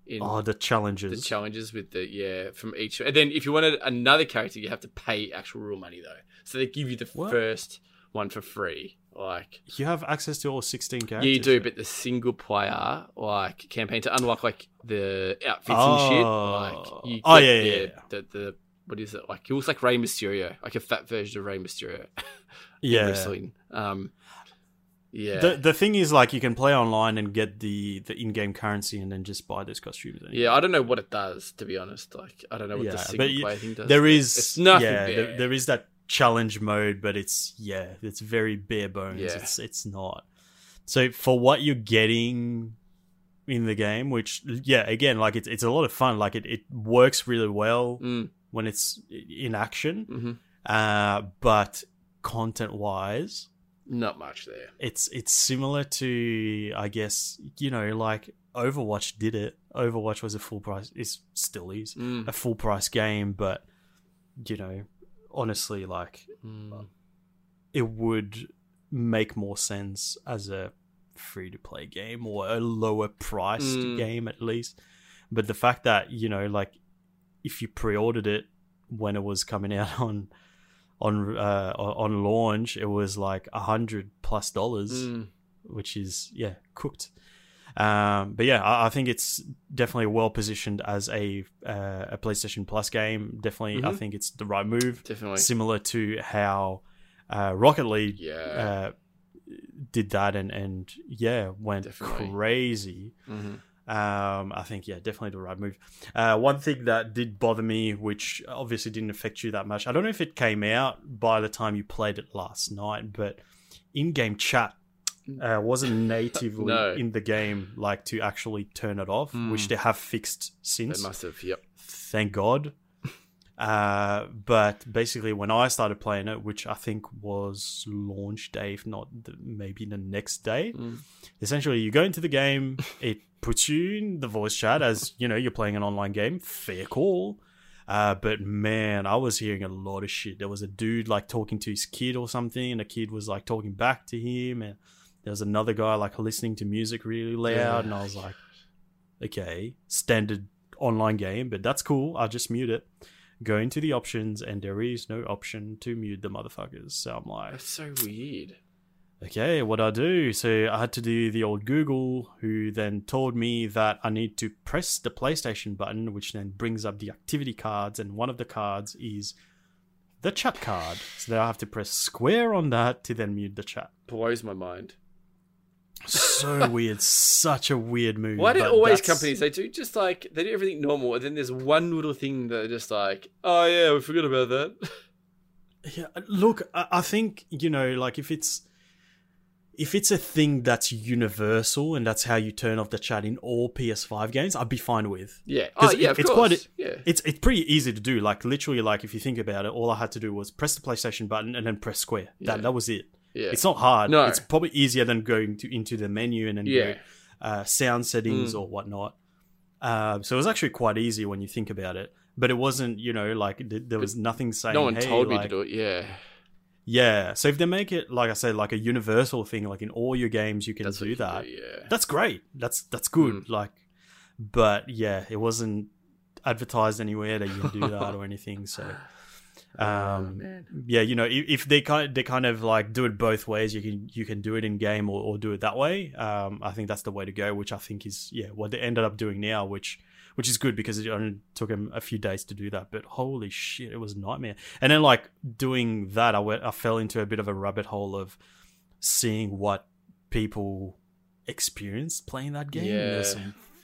in oh the challenges. the challenges. with the yeah from each. And then if you wanted another character, you have to pay actual real money though. So they give you the What? first one for free. Like you have access to all 16 characters. yeah, you do, but the single player like campaign to unlock like the outfits and shit. Like oh. you Oh, get, yeah, yeah, yeah. The, the what is it like? It looks like Rey Mysterio, like a fat version of Rey Mysterio. yeah. wrestling. Um, yeah, The the thing is, like, you can play online and get the the in game currency, and then just buy those costumes. anyway. yeah. I don't know what it does to be honest. Like I don't know what Yeah, the single you- player thing does. there is it's nothing yeah, there. there- is that challenge mode, but it's yeah, it's very bare bones. Yeah. It's it's not. So for what you're getting in the game, which yeah, again, like it's it's a lot of fun. Like it, it works really well Mm, when it's in action. mhm. Uh, but content wise, Not much there. it's it's similar to I guess you know like Overwatch did it. Overwatch was a full price. Is still is Mm, a full price game, but you know, honestly, like mm. it would make more sense as a free to play game or a lower priced Mm. game at least. But the fact that you know, like, if you pre-ordered it when it was coming out on on uh, on launch, it was like a hundred plus dollars Mm. which is yeah cooked. Um, but yeah, I, I think it's definitely well positioned as a uh, a PlayStation Plus game. Definitely, I Mhm. think it's the right move. Definitely. Similar to how uh, Rocket League Yeah. uh, did that, and and yeah, went Definitely. crazy. Mhm. Um, I think yeah, definitely the right move. Uh, one thing that did bother me, which obviously didn't affect you that much, I don't know if it came out by the time you played it last night, but in-game chat uh, wasn't natively No. in the game, like to actually turn it off, which Mm. they have fixed They since. must have. Yep. Thank God. Uh, but basically, when I started playing it, which I think was launch day, if not the, maybe the next day, Mm. essentially you go into the game it puts you in the voice chat as you know you're playing an online game. Fair call. Uh, but man i was hearing a lot of shit. There was a dude like talking to his kid or something and the kid was like talking back to him and there was another guy like listening to music really loud Yeah. and i was like okay standard online game but that's cool. I'll just mute it go into the options and there is no option to mute the motherfuckers so i'm like That's so weird. okay, what I do? So I had to do the old Google, who then told me that I need to press the PlayStation button, which then brings up the activity cards, and one of the cards is the chat card. So then I have to press square on that to then mute the chat. Blows my mind. So weird, such a weird move. Why do always that's- companies they do just like they do everything normal, and then there's one little thing that just like, oh yeah, we forgot about that. Yeah, look, I, think you know, like if it's if it's a thing that's universal and that's how you turn off the chat in all PS5 games, I'd be fine with. Yeah. Oh yeah. it- Of it's course. quite yeah. It's it's pretty easy to do. Like literally, like if you think about it, all I had to do was press the PlayStation button and then press square. That Yeah. that was it. Yeah. It's not hard. No. It's probably easier than going to into the menu and then Yeah. go, uh, sound settings Mm. or whatnot. Uh, so it was actually quite easy when you think about it. But it wasn't, you know, like th- there was nothing saying. no one hey, told me to do it. Yeah. Yeah. So if they make it, like I said, like a universal thing, like in all your games, you can That's do you that. do, yeah. That's great. That's that's good. Mm. Like, but yeah, it wasn't advertised anywhere that you can do that or anything. So, um, man. yeah, you know, if, if they kind they kind of like do it both ways, you can you can do it in game or, or do it that way. Um, I think that's the way to go, which I think is yeah what they ended up doing now, which which is good because it only took them a few days to do that. But holy shit, it was a nightmare. And then like doing that, I went I fell into a bit of a rabbit hole of seeing what people experienced playing that game. Yeah.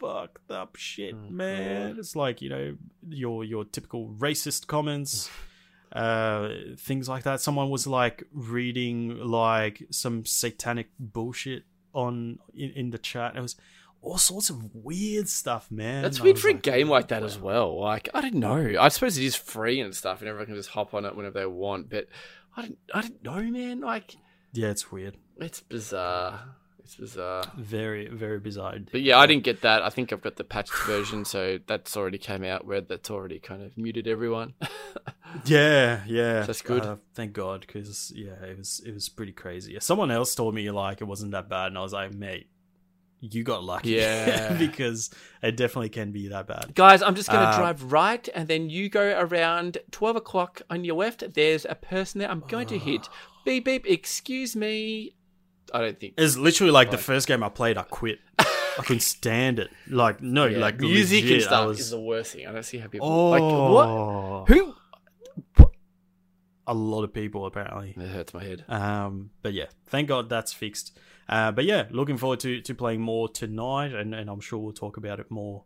fucked up shit, Oh, man. It's like you know your your typical racist comments uh things like that someone was like reading like some satanic bullshit on in, in the chat it was all sorts of weird stuff man That's weird for a game like that as well. Like I didn't know. I suppose it is free and stuff, and everyone can just hop on it whenever they want. But I don't. I didn't know, man. Like yeah it's weird it's bizarre. It's bizarre. very very bizarre But yeah, I didn't get that. I think I've got the patched version, so that's already came out where that's already kind of muted everyone. yeah yeah That's good. uh, thank god because yeah it was it was pretty crazy someone else told me like it wasn't that bad and i was like mate you got lucky Yeah. because it definitely can be that bad Guys, I'm just going to Uh, drive right, and then you go around 12 o'clock on your left. There's a person there. I'm going to hit. Beep, beep, excuse me. I don't think. It's literally like the first game I played, I quit. I couldn't stand it. Like no, Yeah, like music legit, and stuff was, is the worst thing. I don't see how people. oh, Like, what? Who? A lot of people apparently. It hurts my head. Um, but yeah, thank God that's fixed. Uh, but yeah, looking forward to to playing more tonight, and, and I'm sure we'll talk about it more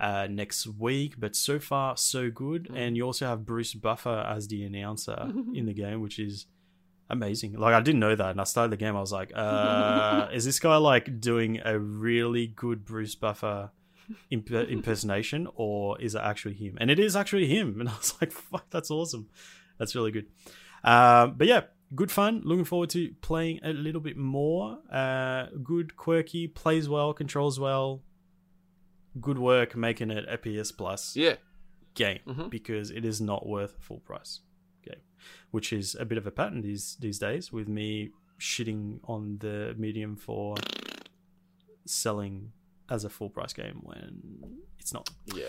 uh, next week. But so far, so good. Mm. And you also have Bruce Buffer as the announcer in the game, which is amazing. Like I didn't know that, and I started the game. I was like, uh, "Is this guy like doing a really good Bruce Buffer imp- impersonation, or is it actually him?" And it is actually him. And I was like, "Fuck, that's awesome. That's really good." Um, but yeah, good fun. Looking forward to playing a little bit more. Uh, good, quirky, plays well, controls well. Good work making it a PS Plus Yeah. game Mhm. because it is not worth full price game, which is a bit of a pattern these these days with me shitting on the medium for selling as a full price game when it's not. Yeah.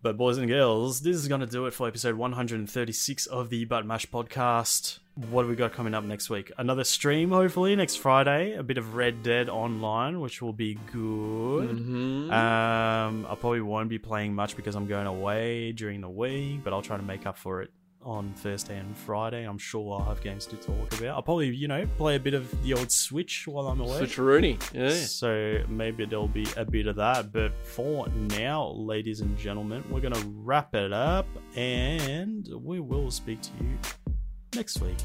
But boys and girls, this is going to do it for episode 136 of the Button Mash podcast. What have we got coming up next week? Another stream, hopefully, next Friday. A bit of Red Dead Online, which will be good. Mhm. Um, I probably won't be playing much because I'm going away during the week, but I'll try to make up for it on Thursday and Friday. I'm sure I'll have games to talk about. I'll probably, you know, play a bit of the old Switch while I'm away. Switch Rooney. Yeah. So maybe there'll be a bit of that. But for now, ladies and gentlemen, we're going to wrap it up and we will speak to you next week.